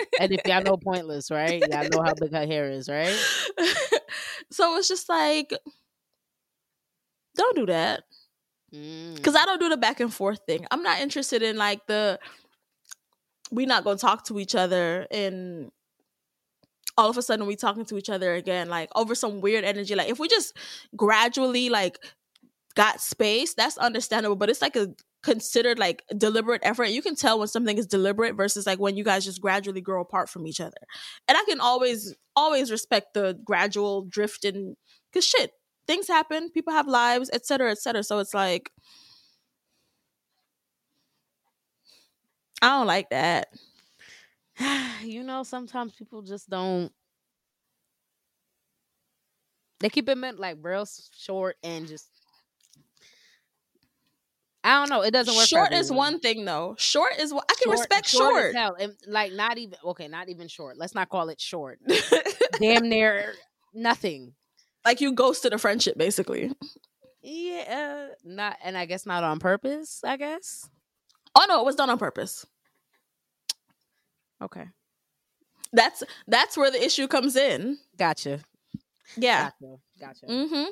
*laughs* and if y'all know pointless, right? Y'all know how big her hair is, right? *laughs* so it's just like don't do that. Because mm. I don't do the back and forth thing. I'm not interested in like the we not gonna talk to each other and all of a sudden we talking to each other again like over some weird energy like if we just gradually like got space that's understandable but it's like a considered like deliberate effort you can tell when something is deliberate versus like when you guys just gradually grow apart from each other and i can always always respect the gradual drift and because shit things happen, people have lives, etc., etc. So it's like I don't like that. *sighs* you know, sometimes people just don't. They keep it meant like real short and just. I don't know. It doesn't work. Short is one thing though. Short is what I can short, respect. Short, short. And, like not even okay. Not even short. Let's not call it short. *laughs* Damn near nothing. Like you ghosted a friendship, basically. Yeah, not, and I guess not on purpose. I guess. Oh no, it was done on purpose. Okay. That's that's where the issue comes in. Gotcha. Yeah. Gotcha. Gotcha. Mm-hmm.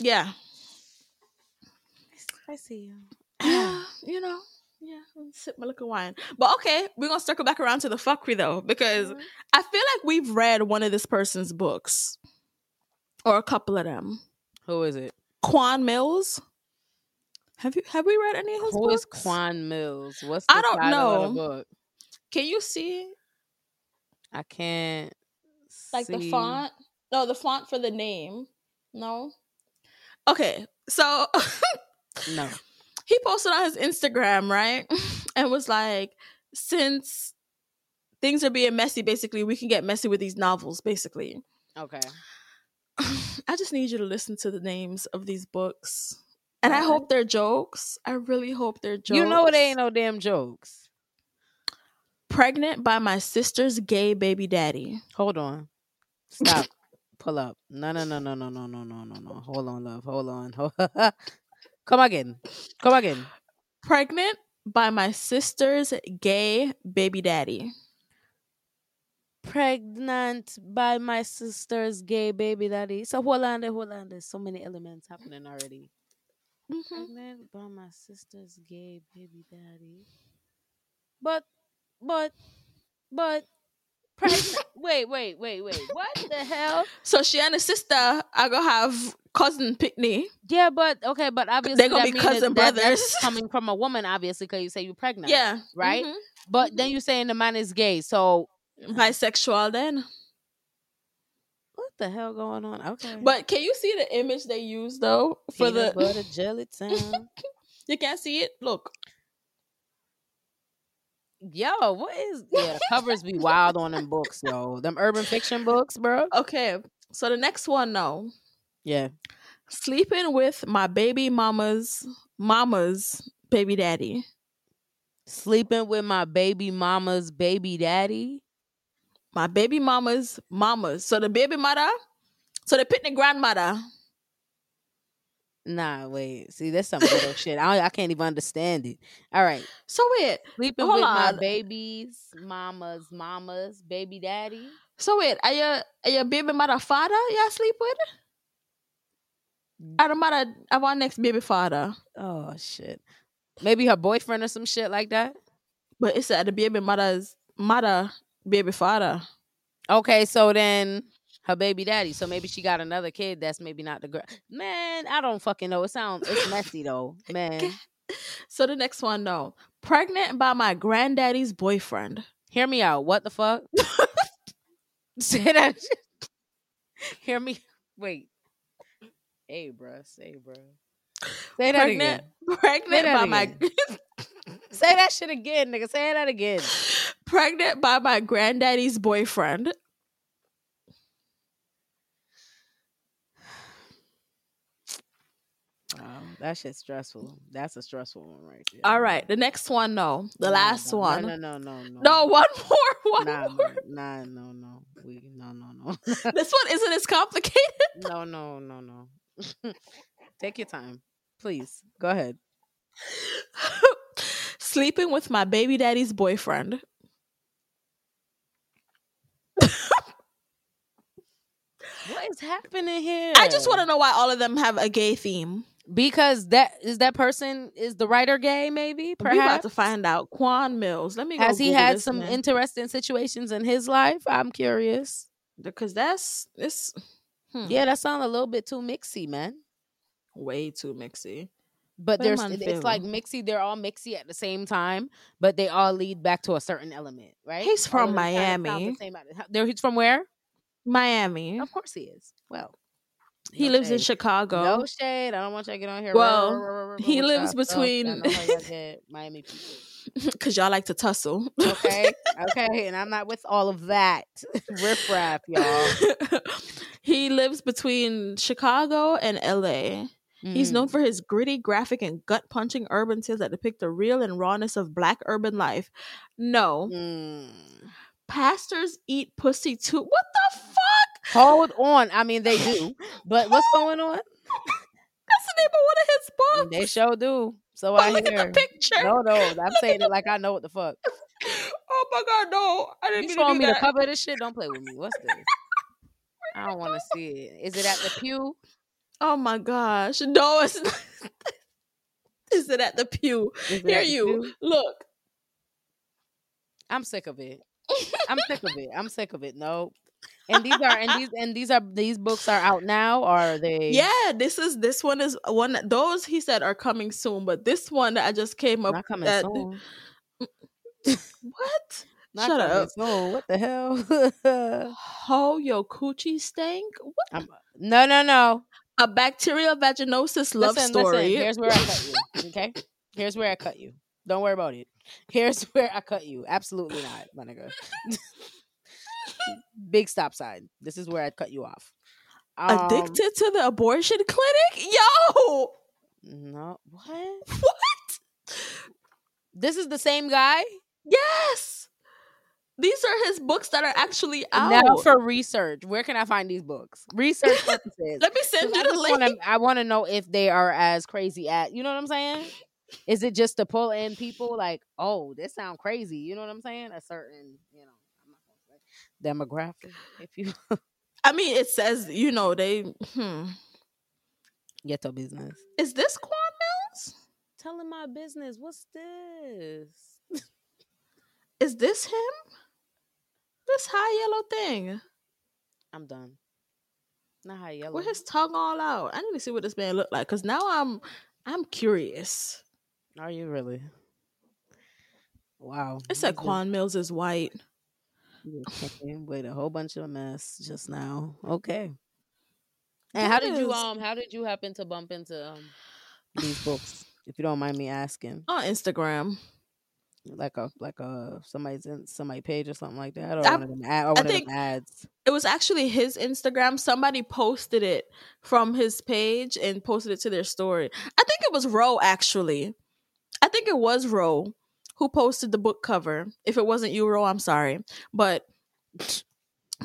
Yeah. I see you. Yeah, you know. Yeah, sip my liquor wine. But okay, we're gonna circle back around to the fuckery though, because mm-hmm. I feel like we've read one of this person's books or a couple of them. Who is it? Quan Millz. Have you have we read any of his Who books? Who is Quan Millz? What's I don't know. Can you see? I can't. Like see. the font? No, the font for the name. No. Okay, so *laughs* no. he posted on his Instagram, right? *laughs* And was like, since things are being messy, basically, we can get messy with these novels, basically. Okay. *sighs* I just need you to listen to the names of these books. And I hope they're jokes. I really hope they're jokes. You know it ain't no damn jokes. Pregnant by my sister's gay baby daddy. Hold on. Stop. *laughs* Pull up. No, no, no, no, no, no, no, no, no, no. Hold on, love. Hold on. *laughs* Come again. Come again. Pregnant by my sister's gay baby daddy. Pregnant by my sister's gay baby daddy. So hold on there, hold on. There's so many elements happening already. Mm-hmm. Pregnant by my sister's gay baby daddy. But, but, but, pregnant. wait, wait, wait, wait. What the hell? So she and her sister are gonna have cousin picnic. Yeah, but okay, but obviously they're gonna be cousin that, brothers. That, *laughs* coming from a woman, obviously, because you say you're pregnant. Yeah, right. Mm-hmm. But mm-hmm. then you're saying the man is gay, so bisexual. Then what the hell going on? Okay, but can you see the image they use though for Peanut the butter jelly town? *laughs* you can't see it. Look. Yo, what is *laughs* yeah? The covers be wild on them books, yo. Them urban fiction books, bro. Okay, so the next one, no. Yeah. Sleeping with my baby mama's mama's baby daddy. Sleeping with my baby mama's baby daddy. My baby mama's mama's. So the baby mother, so the picnic grandmother. Nah, wait. See, that's some little *laughs* shit. I I can't even understand it. All right. So wait. Sleeping with on. my baby's mama's mama's baby daddy. So wait, are your are your baby mother father y'all sleep with? I don't matter. I want next baby father. Oh shit. Maybe her boyfriend or some shit like that. But it's at the baby mother's mother, baby father. Okay, so then her baby daddy. So maybe she got another kid that's maybe not the girl. Man, I don't fucking know. It sounds it's messy though, man. *laughs* so the next one, no. Pregnant by my granddaddy's boyfriend. Hear me out. What the fuck? *laughs* Say that. Hear me. Wait. Hey, bro. Say, bro. Say that pregnant, again. Pregnant that by again. my. *laughs* Say that shit again, nigga. Say that again. Pregnant by my granddaddy's boyfriend. Wow, that shit's stressful. That's a stressful one right there. All right, the next one, no. The no, last no, one. No, no, no, no. No, one *laughs* more. One nah, more. Nah, no, no. We, no, no, no. *laughs* this one isn't as *laughs* complicated. no, no, no, no. Take your time. Please. Go ahead. Sleeping with my baby daddy's boyfriend. what is happening here? I just want to know why all of them have a gay theme. Because that is that person is the writer gay, maybe. Perhaps we about to find out. Quan Millz. Let me. Has he had some man. interesting situations in his life? I'm curious. Because that's this. Hmm. Yeah, that sounds a little bit too mixy, man. Way too mixy. But there's it's like mixy. They're all mixy at the same time, but they all lead back to a certain element, right? He's from Miami. There, he's from where? Miami. Of course he is. Well, he no lives shade. in Chicago. No shade. I don't want you to get on here. Well, he lives between *laughs* Miami people. Cause y'all like to tussle. okay. *laughs* Okay. And I'm not with all of that. Riff raff, y'all. *laughs* he lives between Chicago and LA. Mm. He's known mm. for his gritty, graphic, and gut punching urban tales that depict the real and rawness of black urban life. No. Mm. Pastors eat pussy too. What the? Hold on. I mean, they do. *laughs* But what's going on? That's the name of one of his books. They sure do. So but I look hear. at the picture. No, no, I'm look saying it like I know what the fuck. *laughs* Oh my god, no! I didn't. You showing me that. the cover this shit? Don't play with me. What's this? *laughs* I don't want to see it. Is it at the pew? Oh my gosh! No, it's not. Is it at the pew? Hear you? Pew? Look. I'm sick of it. I'm sick of it. I'm sick of it. No, and these are and these and these are these books are out now or are they yeah this is this one is one those he said are coming soon but this one that i just came up Not coming that, soon. *laughs* what Not Shut up. Soon. What the hell? *laughs* How your coochie stank? What? no, no, no. A bacterial vaginosis love listen, story. Listen, here's where I cut you. Okay. Here's where I cut you. Don't worry about it. Here's *laughs* where I cut you. Absolutely not, my nigga. Big stop sign. This is where I'd cut you off. Um, Addicted to the abortion clinic? Yo! No. What? *laughs* What? This is the same guy? Yes. These are his books that are actually out. Now for research. Where can I find these books? Research *laughs* purposes. Let me send you the link. Wanna, I want to know if they are as crazy at, you know what I'm saying? Is it just to pull in people like, oh, this sound crazy? You know what I'm saying? A certain, you know, demographic, if you. *laughs* I mean, it says you know they. Hmm. Get your business. Is this Quan Millz? Telling my business. What's this? *laughs* Is this him? This high yellow thing. I'm done. Not high yellow. With his tongue all out. I need to see what this man look like because now I'm I'm curious. Are you really? Wow. It said Quan Millz is white. Wait a whole bunch of mess just now. Okay. And how did you um how did you happen to bump into um these books? If you don't mind me asking. On Instagram. Like a like a somebody's in somebody page or something like that. Or I, one of them, ad, or I think ads. It was actually his Instagram. Somebody posted it from his page and posted it to their story. I think it was Ro actually. I think it was Ro who posted the book cover. If it wasn't you, Ro, I'm sorry. But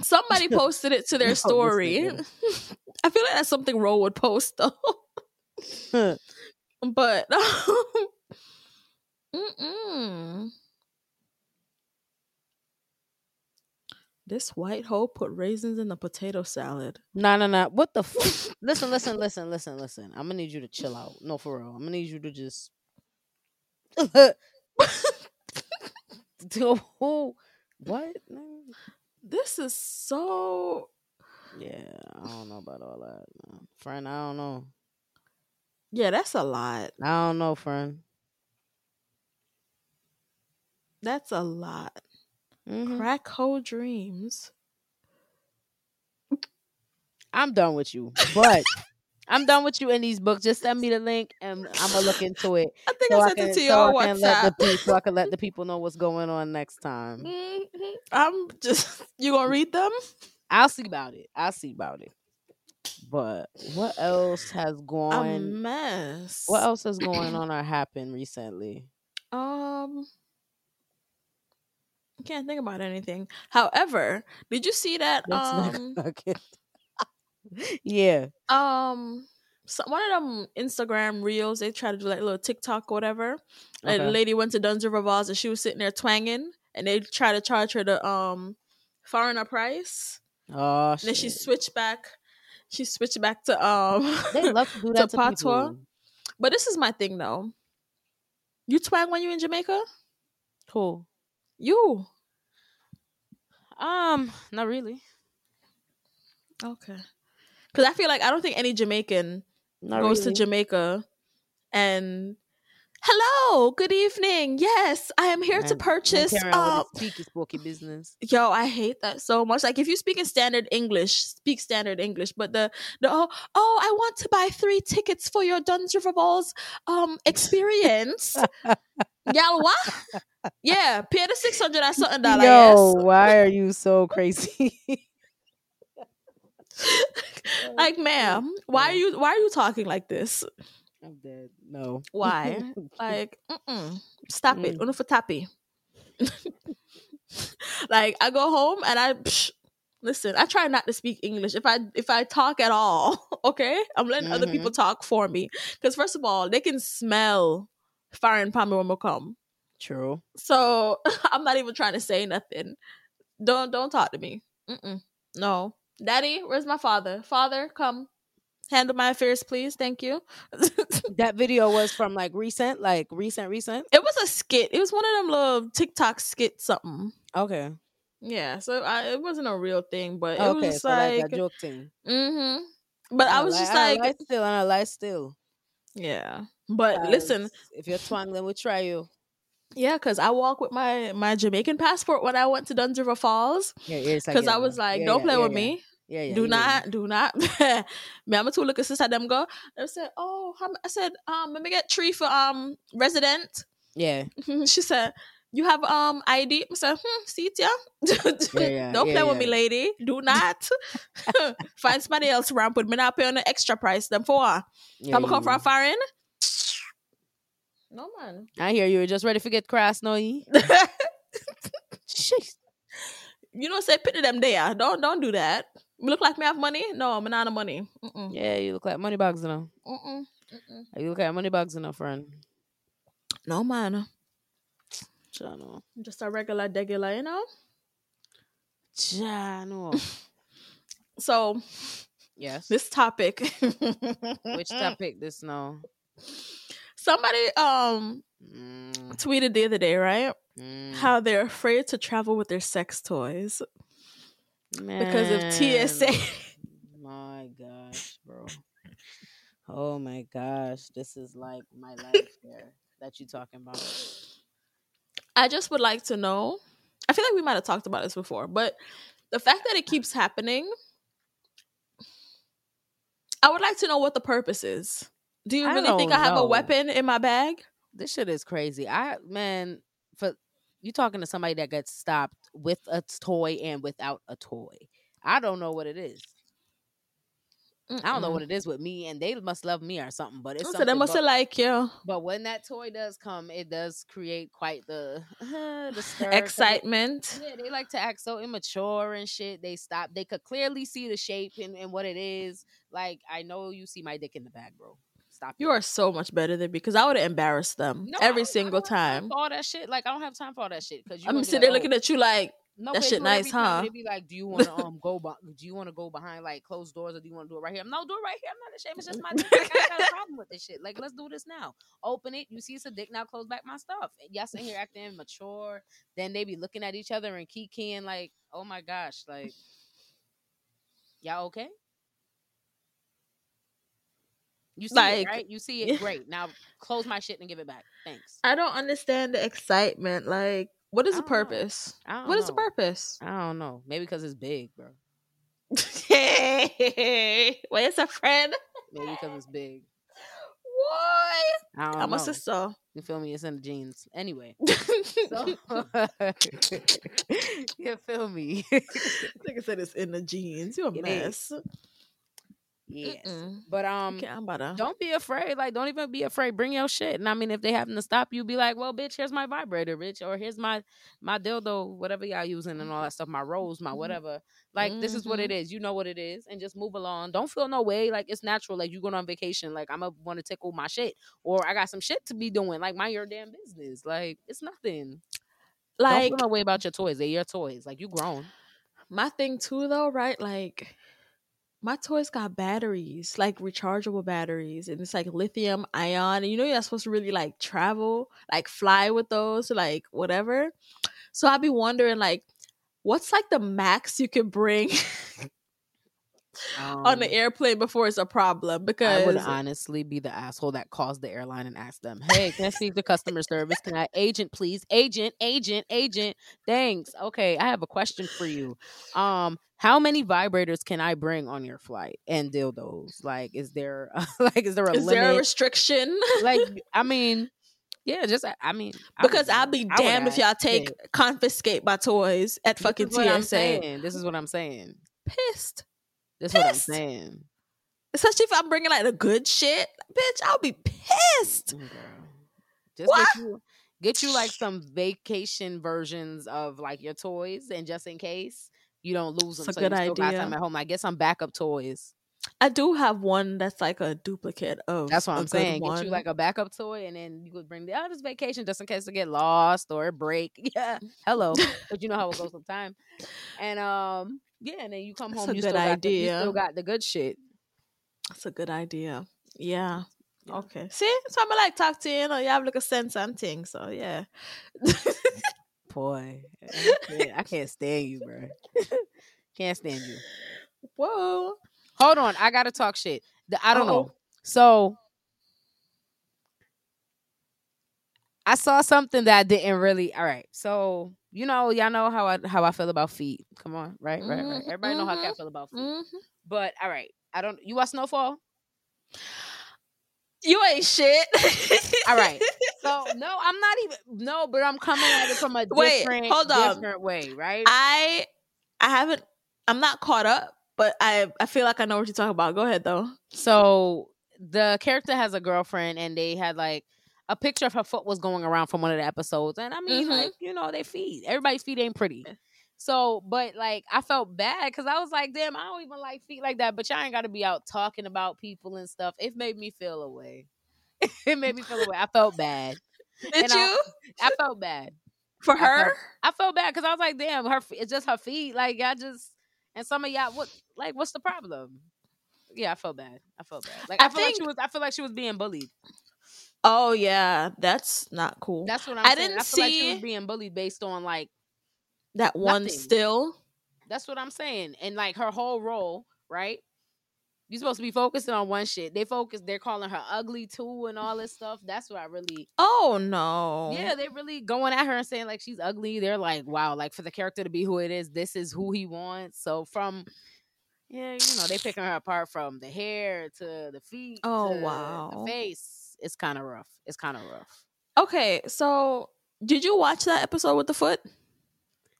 somebody *laughs* posted it to their story. *laughs* I feel like that's something Ro would post though. *laughs* but mm-mm. This white hoe put raisins in the potato salad. No, no, no. What the? F- listen, listen, listen, listen, listen. I'm gonna need you to chill out. No, for real. I'm gonna need you to just *laughs* what? This is so. Yeah, I don't know about all that, friend. I don't know. Yeah, that's a lot. I don't know, friend. That's a lot. Mm-hmm. Crack whole dreams. I'm done with you, but *laughs* I'm done with you in these books. Just send me the link and I'm gonna look into it. *laughs* I think so I sent I can, it to you so on WhatsApp. Let the people, so I can let the *laughs* people know what's going on next time. Mm-hmm. I'm just *laughs* you gonna read them? I'll see about it. I'll see about it. But what else has gone? A mess. What else is going *clears throat* on or happened recently? Um, I can't think about anything. However, did you see that? That's um, yeah. Um, so one of them Instagram reels, they try to do like a little TikTok or whatever. Okay. And a lady went to Dunn's River and she was sitting there twanging, and they try to charge her the um foreigner price. Oh, and then she switched back. She switched back to um. They love to do *laughs* that to, to patois. But this is my thing though. You twang when you in Jamaica? Who? You. Um, not really. Okay. Because I feel like I don't think any Jamaican Not goes really. to Jamaica and hello, good evening. Yes, I am here to purchase. Um, speaky spooky business. Yo, I hate that so much. Like if you speak in standard English, speak standard English. But the the oh oh, I want to buy three tickets for your Dunn's River Falls um experience. Y'all what? Yeah, pay the six hundred or something. Yo, why are you so crazy? *laughs* like, ma'am, why are you why are you talking like this? I'm dead. No. Why? *laughs* like, mm-mm. stop mm. it. Uno for tappy. *laughs* like, I go home and I psh, listen. I try not to speak English if I if I talk at all. *laughs* Okay, I'm letting mm-hmm. other people talk for me because first of all, they can smell foreign palm when we come. True. So I'm not even trying to say nothing. Don't don't talk to me. Mm-mm. No, Daddy, where's my father? Father, come handle my affairs, please. Thank you. *laughs* that video was from like recent, like recent, recent. It was a skit. It was one of them little TikTok skit something. Okay. Yeah, so I, it wasn't a real thing, but it okay, was so like, like a joke thing. Mm-hmm. But I, I was like, just like, I still, and I lie still. Yeah, but listen, if you're twang, then we'll try you. Yeah, because I walk with my my Jamaican passport when I went to River Falls. Yeah, Because I was like, yeah, don't play with me. Yeah, yeah. do yeah, not, do not. *laughs* Me, I'm a two look at sister them go. I said, oh, how, m-" I said, um, let me get three for um resident. Yeah. *laughs* she said, you have um ID. I said, hmm, see it, yeah. *laughs* yeah, Don't play with me, lady. Do not find somebody else around. Put me not pay on the extra price. Them for her. Come come from foreign. No man. I hear you. Were just ready to get crass, no? Jeez. You know, say pity them there. Don't don't do that. Me look like me have money? No, I'm not money. Mm-mm. Yeah, you look like money bags enough. Mm-mm. Mm-mm. You look like money bags enough, friend. No man. Chano. Just a regular degular, you know. Chano. *laughs* So yes. this topic. Which topic this now? Somebody um Mm, tweeted the other day, right? Mm, How they're afraid to travel with their sex toys because of. TSA. My gosh, bro. Oh my gosh. This is like my life here that you talking about. I just would like to know. I feel like we might have talked about this before, but the fact that it keeps happening, I would like to know what the purpose is. Do you I really think I have know. a weapon in my bag? This shit is crazy. I man, you talking to somebody that gets stopped with a toy and without a toy. I don't know what it is. I don't know what it is with me, and they must love me or something. But it's So they must but, like you but when that toy does come, it does create quite the *laughs* the stir, excitement. Yeah, they like to act so immature and shit. They stop. They could clearly see the shape and, and what it is. Like I know you see my dick in the bag, bro. Stop. You it. are so much better than me because I would have embarrassed them No, every single time all that shit. Like I don't have time for all that shit because I'm sitting there looking at you like, no, that shit do it every nice, huh? They be like, "Do you want to *laughs* um go? Be- do you want to go behind like closed doors, or do you want to do it right here?" No, do it right here. I'm not ashamed. It's just my dick. Like, I got a problem with this shit. Like, let's do this now. Open it. You see it's a dick now. Close back my stuff. And y'all sitting here *laughs* acting immature. Then they be looking at each other and kikiing like, "Oh my gosh!" Like, *sighs* y'all okay? You see Like- it, right? You see it. Great. Now close my shit and give it back. Thanks. I don't understand the excitement. Like, what is the know. purpose? What is the purpose? I don't know. Maybe because it's big, bro. *laughs* Hey, where's a friend? Maybe because it's big. Why? I know. a sister. You feel me? It's in the jeans. Anyway. *laughs* So *laughs* you feel me? like I said it's in the jeans. You're a It is. Yes. Mm-mm. But um Okay, to. don't be afraid. Like, don't even be afraid. Bring your shit. And I mean, if they happen to stop you, be like, "Well, bitch, here's my vibrator, bitch, or here's my my dildo, whatever y'all using, and all that stuff. My rose, my Mhm. whatever. Like, this is what it is. You know what it is, and just move along. Don't feel no way. Like it's natural. Like you going on vacation. Like I'm gonna want to tickle my shit, or I got some shit to be doing. Like mind your damn business. Like it's nothing. like don't feel no way about your toys. They're your toys. Like you grown. my thing too, though, right? Like my toys got batteries, like rechargeable batteries, and it's like lithium ion. And you know you're not supposed to really like travel, like fly with those, like whatever. So I'd be wondering, like, what's like the max you can bring *laughs* on the Um, airplane before it's a problem? Because I would honestly be the asshole that calls the airline and asks them, "Hey, can I speak to customer service? Can I *laughs* agent, please? Agent, agent, agent. Thanks. Okay, I have a question for you. Um, how many vibrators can I bring on your flight and dildos? Like, is there *laughs* like is there a limit? is limit? there a restriction? like, *laughs* I mean, yeah, just I- I mean, because I'll be damned if y'all take Yeah. confiscate my toys at This fucking is what I'm TSA. saying. This is what I'm saying. Pissed. This is what I'm saying. Especially if I'm bringing like the good shit, bitch. I'll be pissed. Mm, girl. Just What? get you get you like some vacation versions of like your toys, and just in case you don't lose them, It's a so good you still got idea. some at home. Like get some backup toys. I do have one that's like a duplicate of. That's what I'm saying. Get you like a backup toy, and then you could bring the oh, vacation just in case it get lost or break. *laughs* Yeah, hello, *laughs* but you know how it goes sometimes. And um, yeah, and then you come That's home, a you good still got the, you still got the good shit. That's a good idea. Yeah. Yeah. Okay. See, so I'm like talk to you. You know, you have like a sense and thing. So yeah. *laughs* Boy, I can't, I can't stand you, bro. can't stand you. Whoa. Hold on, I gotta talk shit. The- I don't Uh-oh. know. So I saw something that I didn't really. All right, so you know, y'all know how I how I feel about feet. Come on, right, right, right. Mm-hmm, Everybody mm-hmm. know how I mm-hmm. feel about feet. Mm-hmm. But all right, I don't. You watch Snowfall? You ain't shit. all right. *laughs* So no, I'm not even no, but I'm coming at it from a Wait, different, hold on. different way, right? I I haven't. I'm not caught up, but I I feel like I know what you're talking about. Go ahead though. So the character has a girlfriend, and they had like a picture of her foot was going around from one of the episodes. And I mean, mm-hmm. like, you know, they feet. Everybody's feet ain't pretty. So, but like, I felt bad because I was like, damn, I don't even like feet like that. But y'all ain't got to be out talking about people and stuff. It made me feel away. *laughs* it made me feel away. I felt bad. *laughs* Did and you? I, I, felt bad for her. I felt, I felt bad because I was like, damn, her. It's just her feet. Like y'all just and some of y'all, what? Like, what's the problem? Yeah, I felt bad. I felt bad. Like I, I feel think, like she was. I feel like she was being bullied. Oh yeah, that's not cool. That's what I'm I saying. didn't I see like she was being bullied based on like that one nothing. still. That's what I'm saying. And like her whole role, right? You're supposed to be focusing on one shit. They focus. They're calling her ugly too, and all this stuff. That's what I really. Oh no. Yeah, they're really going at her and saying like she's ugly. They're like, wow, like for the character to be who it is, this is who he wants. So from yeah, you know, they picking her apart from the hair to the feet. Oh wow, the face. It's kind of rough. It's kind of rough. Okay, so did you watch that episode with the foot?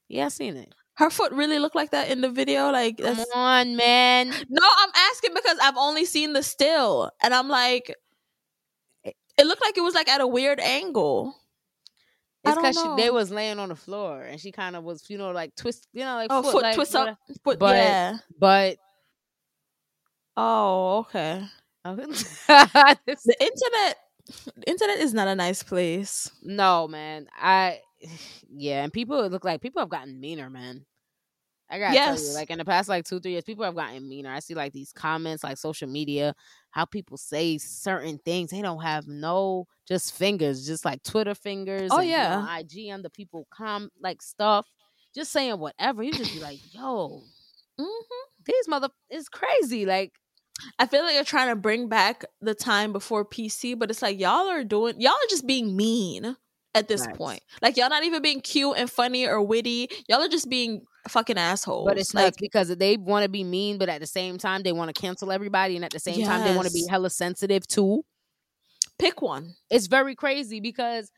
Yeah, I seen it. Her foot really looked like that in the video. Like, come on, man. *gasps* No, I'm asking because I've only seen the still, and I'm like, it looked like it was like at a weird angle. It's because they was laying on the floor and she kind of was, you know, like twist, you know, like oh, foot, foot like, twist up, foot, but, yeah. But oh, okay. *laughs* the internet, the internet is not a nice place. No, man. I *sighs* yeah, and people look like people have gotten meaner, man. I gotta yes. tell you, like in the past like two, three years, people have gotten meaner. I see like these comments, like social media, how people say certain things. They don't have no just fingers, just like Twitter fingers. Oh and, yeah, you know, IG on the people com like stuff, just saying whatever. You just be like, yo, mm-hmm. these mother is crazy. Like I feel like you're trying to bring back the time before PC, but it's like y'all are doing y'all are just being mean at this point. Like y'all not even being cute and funny or witty. Y'all are just being fucking assholes. But it's like because they want to be mean, but at the same time they want to cancel everybody, and at the same yes. time they want to be hella sensitive too. Pick one. It's very crazy because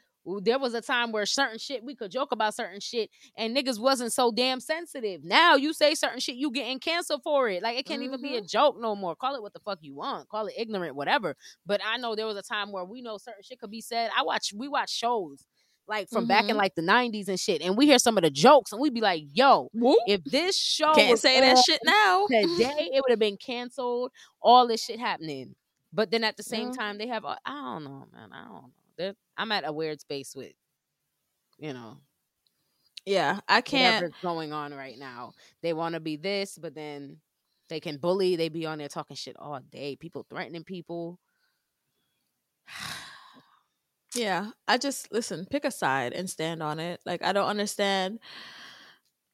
there was a time where certain shit we could joke about certain shit and niggas wasn't so damn sensitive. Now you say certain shit, you getting canceled for it. Like it can't mm-hmm. even be a mm-hmm. joke no more. Call it what the fuck you want. Call it ignorant, whatever. But I know there was a time where we know certain shit could be said. I watch we watch shows like from mm-hmm. back in mm-hmm. like the 90s and shit. And we hear some of the jokes and we'd be like, yo, Whoop. if this show can't say that shit now. today, *laughs* it would have been canceled. All this shit happening. But then at the same time, they have I don't know, man. I don't know. They're, I'm at a weird space with, you know. Yeah, I can't. Whatever's going on right now. They want to be this, but then they can bully. They be on there talking shit all day. People threatening people. Yeah, I just listen, pick a side and stand on it. Like I don't understand.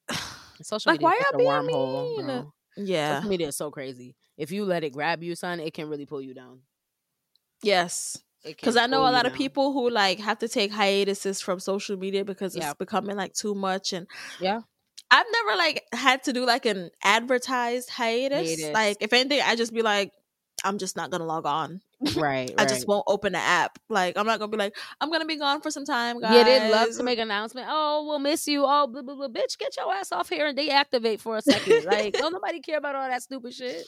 *sighs* Social like, why y'all being wormhole, mean? Bro. Yeah, social media is so crazy. If you let it grab you, son, it can really pull you down. Yes, because I know a lot of people who like have to take hiatuses from social media because yeah. it's becoming like too much. And yeah, I've never like had to do like an advertised hiatus. hiatus. Like if anything, I just be like, I'm just not gonna log on. Right. *laughs* I just won't open the app. Like I'm not gonna be like, I'm gonna be gone for some time, guys. Yeah, they love to make an announcement. Oh, we'll miss you. Oh, blah blah blah. Bitch, get your ass off here and deactivate for a second. like, don't nobody care about all that stupid shit.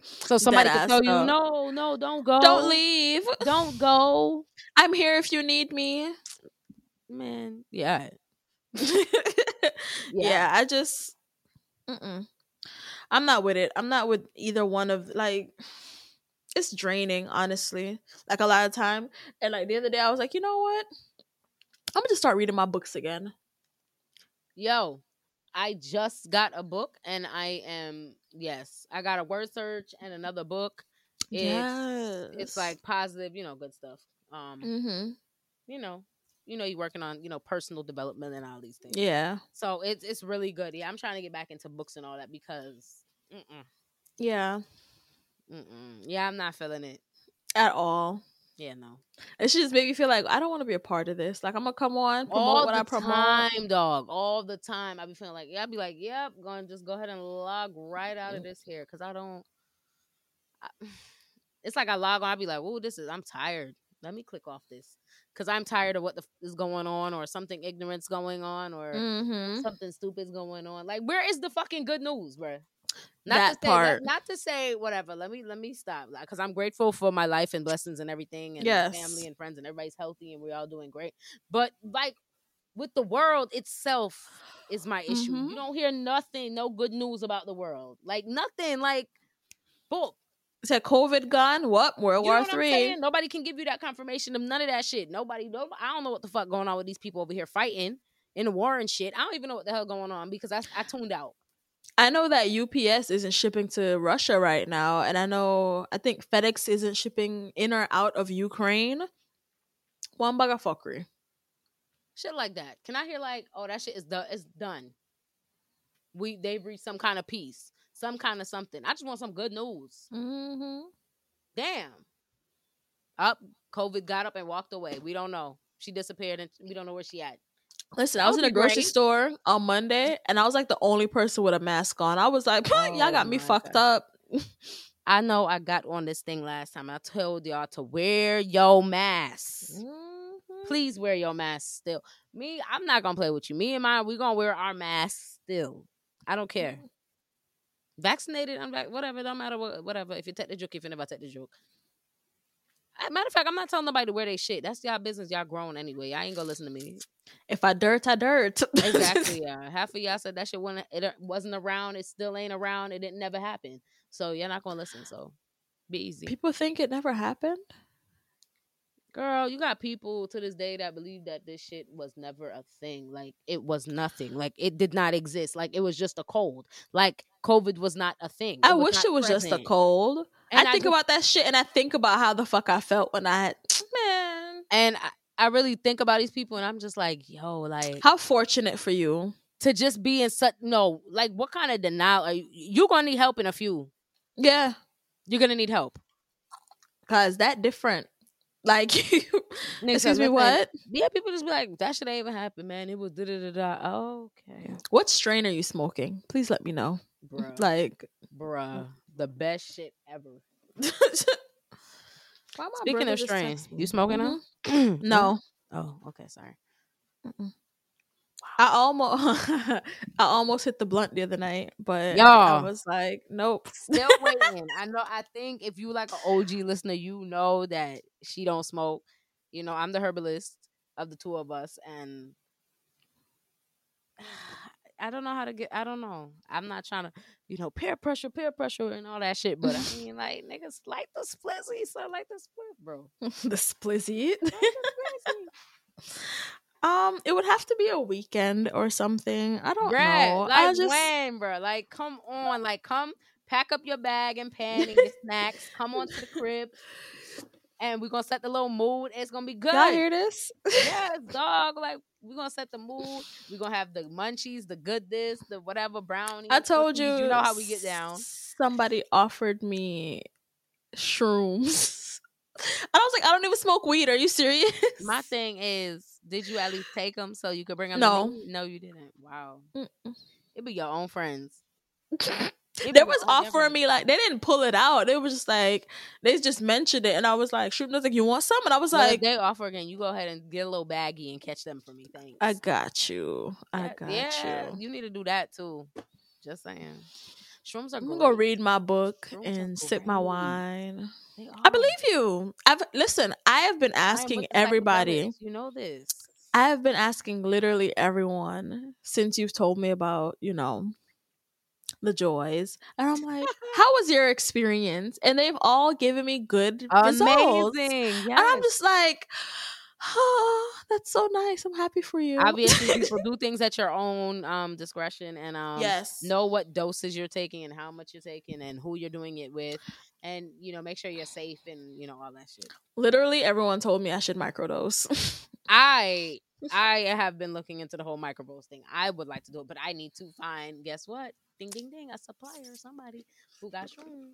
So *laughs* somebody can tell you, no, no, don't go. Don't leave. *laughs* Don't go. I'm here if you need me. Man, yeah. *laughs* yeah. yeah, I just mm-mm. I'm not with it. I'm not with either one of like it's draining, honestly. Like a lot of time. And like the other day I was like, you know what? I'm gonna just start reading my books again. Yo, I just got a book and I am yes, I got a word search and another book. It's yes. it's like positive, you know, good stuff. Um mm-hmm. you know, you know you're working on you know personal development and all these things. Yeah. So it's it's really good. Yeah, I'm trying to get back into books and all that because. Mm-mm. Yeah. Mm-mm. Yeah, I'm not feeling it at all. Yeah, no. It should just make me feel like I don't want to be a part of this. Like I'm gonna come on, promote all what the I promote. time, dog. All the time. I'd be feeling like, yeah, I'd be like, yep, going to just go ahead and log right out of this here because I don't. I, *sighs* it's like I log on, I'd be like, oh, this is. I'm tired. Let me click off this because I'm tired of what the f- is going on, or something ignorant's going on, or Mm-hmm. something stupid's going on. Like, where is the fucking good news, bruh? Not That to say, part. Not, not to say whatever. Let me let me stop because I'm grateful for my life and blessings and everything, and my Yes. family and friends, and everybody's healthy and we're all doing great. But like with the world itself is my issue. Mhm. You don't hear nothing, no good news about the world, like nothing. Like, boom. Said COVID gone. What World You War Three? Nobody can give you that confirmation of none of that shit. Nobody, no, I don't know what the fuck going on with these people over here fighting in the war and shit. I don't even know what the hell going on because I, I tuned out. I know that UPS isn't shipping to Russia right now, and I know I think FedEx isn't shipping in or out of Ukraine. One bag of fuckery. Shit like that. Can I hear like, oh, that shit is done? It's done. We they've reached some kind of peace, some kind of something. I just want some good news. Mm-hmm. Damn. Up, COVID got up and walked away. We don't know. She disappeared and we don't know where she at. Listen, I was in a grocery great. store on Monday, and I was like the only person with a mask on. I was like, *laughs* y'all Oh got me fucked God. up. *laughs* I know I got on this thing last time. I told y'all to wear your mask. Mhm. Please wear your mask still. Me, I'm not gonna play with you. Me and mine, we gonna wear our masks still. I don't care. Vaccinated, I'm like, whatever, don't matter what whatever. If you take the joke, if you never take the joke. Uh, Matter of fact, I'm not telling nobody to wear their shit. That's y'all business. Y'all grown anyway. I ain't gonna listen to me. If I dirt, I dirt. Exactly. *laughs* yeah. Half of y'all said that shit wasn't it wasn't around. It still ain't around. It didn't never happen. So you're not gonna listen. So be easy. People think it never happened. Girl, you got people to this day that believe that this shit was never a thing. Like it was nothing. Like it did not exist. Like it was just a cold. Like COVID was not a thing. I wish it was just a cold. And I think about that shit, and I think about how the fuck I felt when I had *tsk* man. and I, I really think about these people, and I'm just like, yo, like How fortunate for you. to just be in such no, like what kind of denial are you? You're gonna need help in a few. Yeah, You're gonna need help. cause that different. Like, *laughs* excuse me, "Listen, what? Yeah, people just be like, that shit ain't even happen, man. It was da da da da. Okay, What strain are you smoking? Please let me know. bruh, Like, bruh, the best shit ever. Why my Speaking of just strains, you smoking now? Mhm. *clears throat* No, Oh, okay, sorry. I almost, *laughs* I almost hit the blunt the other night, but I Y'all. was like, nope. Still waiting. I know. I think if you like an OG listener, you know that she don't smoke. You know, I'm the herbalist of the two of us, and I don't know how to get. I don't know. I'm not trying to, you know, peer pressure, peer pressure, and all that shit. But I *laughs* mean, like niggas like the splizzy, so I like the split, bro. *laughs* the splizzy. *laughs* Um, it would have to be a weekend or something. I don't know. like I just when, bro? Like, come on, like, come pack up your bag and pan and your snacks. Come on to the crib, and we're gonna set the little mood. It's gonna be good. y'all hear this? yes, *laughs* dog. Like, we're gonna set the mood. We're gonna have the munchies, the good this, the whatever brownies. I told you. cookies. You know how we get down. Somebody offered me shrooms. And *laughs* I was like, I don't even smoke weed. Are you serious? My thing is, did you at least take them so you could bring them? No. to me? no, you didn't. Wow, Mm-mm. it be your own friends. *laughs* They was offering me like they didn't pull it out. They was just like they just mentioned it, and I was like, "Shoot, was like, you want some?" And I was Well, like, they offer again, you go ahead and get a little baggie and catch them for me. Thanks. "I got you. I got yeah, you." you need to do that too. Just saying. Shrooms are I'm gonna go read my book Shrooms and sip my wine. I believe you. I've listen. I have been asking everybody. You know this. I have been asking literally everyone since you've told me about, you know, the joys. And I'm like, *laughs* how was your experience? And they've all given me good results. Amazing. And I'm just like, oh, that's so nice. I'm happy for you. obviously people *laughs* do things at your own um discretion and um yes. know what doses you're taking and how much you're taking and who you're doing it with and you know make sure you're safe and you know all that shit. Literally everyone told me I should microdose. *laughs* I I have been looking into the whole microdose thing. I would like to do it, but I need to find guess what? Ding ding ding, a supplier, somebody who got shrooms.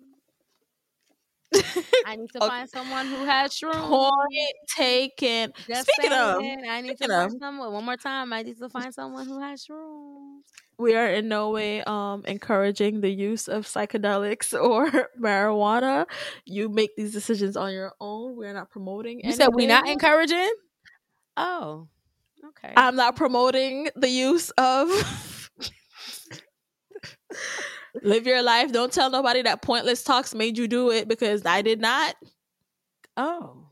*laughs* I need to okay. find someone who has shrooms. Point taken. Just speaking of, I need to find of, someone. One more time, I need to find someone who has shrooms. We are in no way um encouraging the use of psychedelics *laughs* or marijuana. You make these decisions on your own. We're not promoting. You anything. said we're not encouraging. Oh, okay. I'm not promoting the use of. *laughs* Live your life. Don't tell nobody that Pointlesss Talks made you do it because I did not. Oh.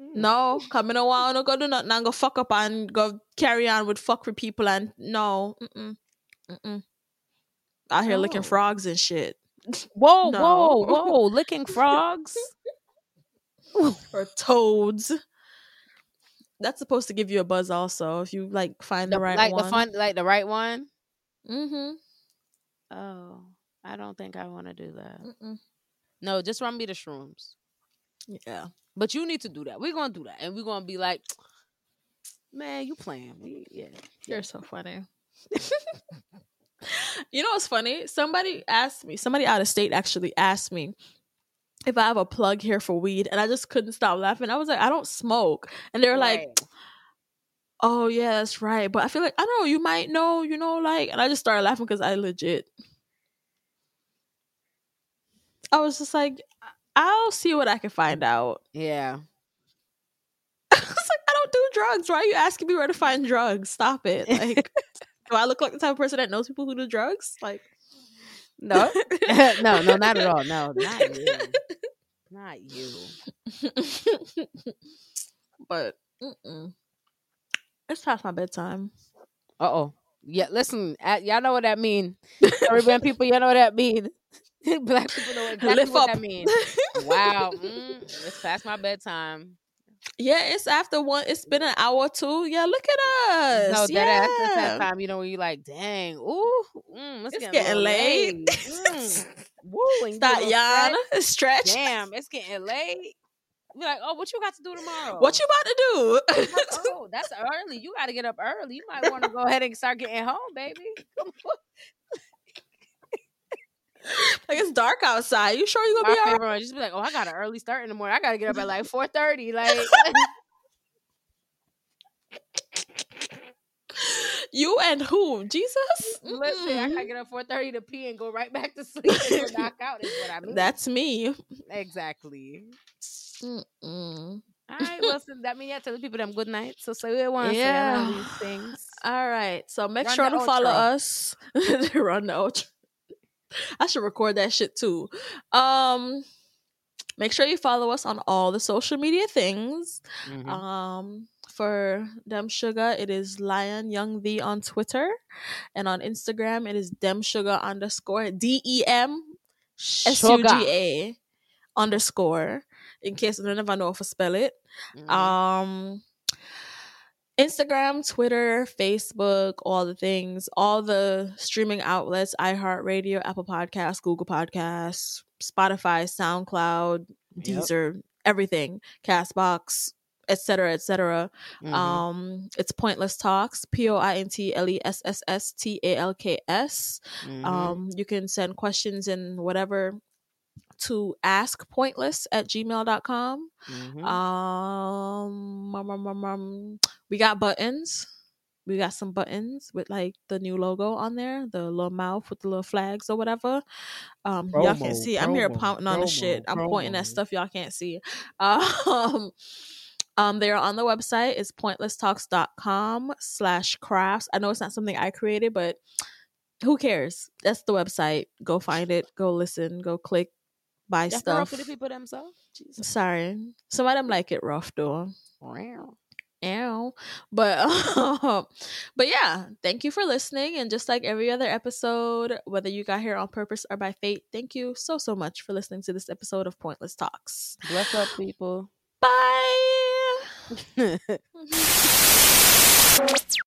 Mm. No, coming a while, no go do nothing and go fuck up and go carry on with fuck with people and no. Mm-mm. Mm-mm. Out here oh. licking frogs and shit. Whoa, no. whoa, whoa, *laughs* licking frogs? or toads. That's supposed to give you a buzz also if you like find the, the right like one. the fun like the right one. Mm-hmm. Oh. I don't think I want to do that. Mm-mm. No, just run me the shrooms. Yeah. But you need to do that. We're gonna do that, and we're gonna be like, *tsk* man, you playing? We, yeah, you're so funny. *laughs* you know what's funny? Somebody asked me. Somebody out of state actually asked me if I have a plug here for weed, and I just couldn't stop laughing. I was like, I don't smoke, and they were right. like. Oh yeah, that's right. But I feel like I don't know. You might know, you know, like, and I just started laughing because I legit I was just like, I'll see what I can find out. Yeah. *laughs* I was like, I don't do drugs. Why are you asking me where to find drugs? Stop it. Like, *laughs* do I look like the type of person that knows people who do drugs? Like, no, *laughs* *laughs* no, no, not at all. No, not you. *laughs* Not you. but mm-mm. it's past my bedtime. Uh oh. Yeah, listen, y'all know what that mean. Caribbean people, y'all know what that mean. Black people know exactly Lift what up. that means. wow, mm, it's past my bedtime. Yeah, it's after one. It's been an hour or two. Yeah, look at us. No, yeah. that's that time. You know when you like, dang, ooh, mm, it's, it's, getting, getting late. late. mm. Woo, *laughs* start yawn, *laughs* stretch. Damn, it's getting late. We're like, oh, what you got to do tomorrow? What you about to do? like, *laughs* oh, that's early. You got to get up early. You might want to go ahead and start getting home, baby. Come on. *laughs* like it's dark outside. You sure you gonna My be alright? Just be like, oh, I got an early start in the morning. I gotta get up at like four thirty. *laughs* Like *laughs* you and who? Jesus? Listen, mm-hmm. I gotta get up four thirty to pee and go right back to sleep and knock out. Is what I mean. That's me. Exactly. Mm-mm. All right, well, that means yeah, tell the people them good night. So say we want to yeah. say these things. All right, so make Run sure to follow us. Run the outro. *laughs* I should record that shit too. Um make sure you follow us on all the social media things. Mm-hmm. Um for Dem Sugar, it is Lion Young V on Twitter. And on Instagram, it is Dem Sugar underscore D E M S U G A underscore. In case I never know if I spell it. Mm-hmm. Um Instagram, Twitter, Facebook, all the things, all the streaming outlets, iHeartRadio, Apple Podcasts, Google Podcasts, Spotify, SoundCloud, yep. Deezer, everything, Castbox, etc., etc. Mm-hmm. Um, it's Pointlesss Talks, P O I N T L E S S S T A L K S. Mm-hmm. Um, you can send questions in whatever to ask pointlesss at gmail.com. Mm-hmm. Um, um, um, um, we got buttons. We got some buttons with like the new logo on there, the little mouth with the little flags or whatever. Um, promo, y'all can't see. Promo, I'm here pointing on the shit. I'm promo. pointing at stuff y'all can't see. Um, *laughs* um, they're on the website. It's pointlessstalks.com slash crafts. I know it's not something I created, but who cares? That's the website. Go find it. Go listen. Go click buy That's stuff. for the people themselves. Jesus. Sorry, some of them like it rough though. Wow. Ow. But um, *laughs* but yeah, thank you for listening. And just like every other episode, whether you got here on purpose or by fate, thank you so so much for listening to this episode of Pointlesss Talks. Bless up, people. Bye. *laughs* *laughs*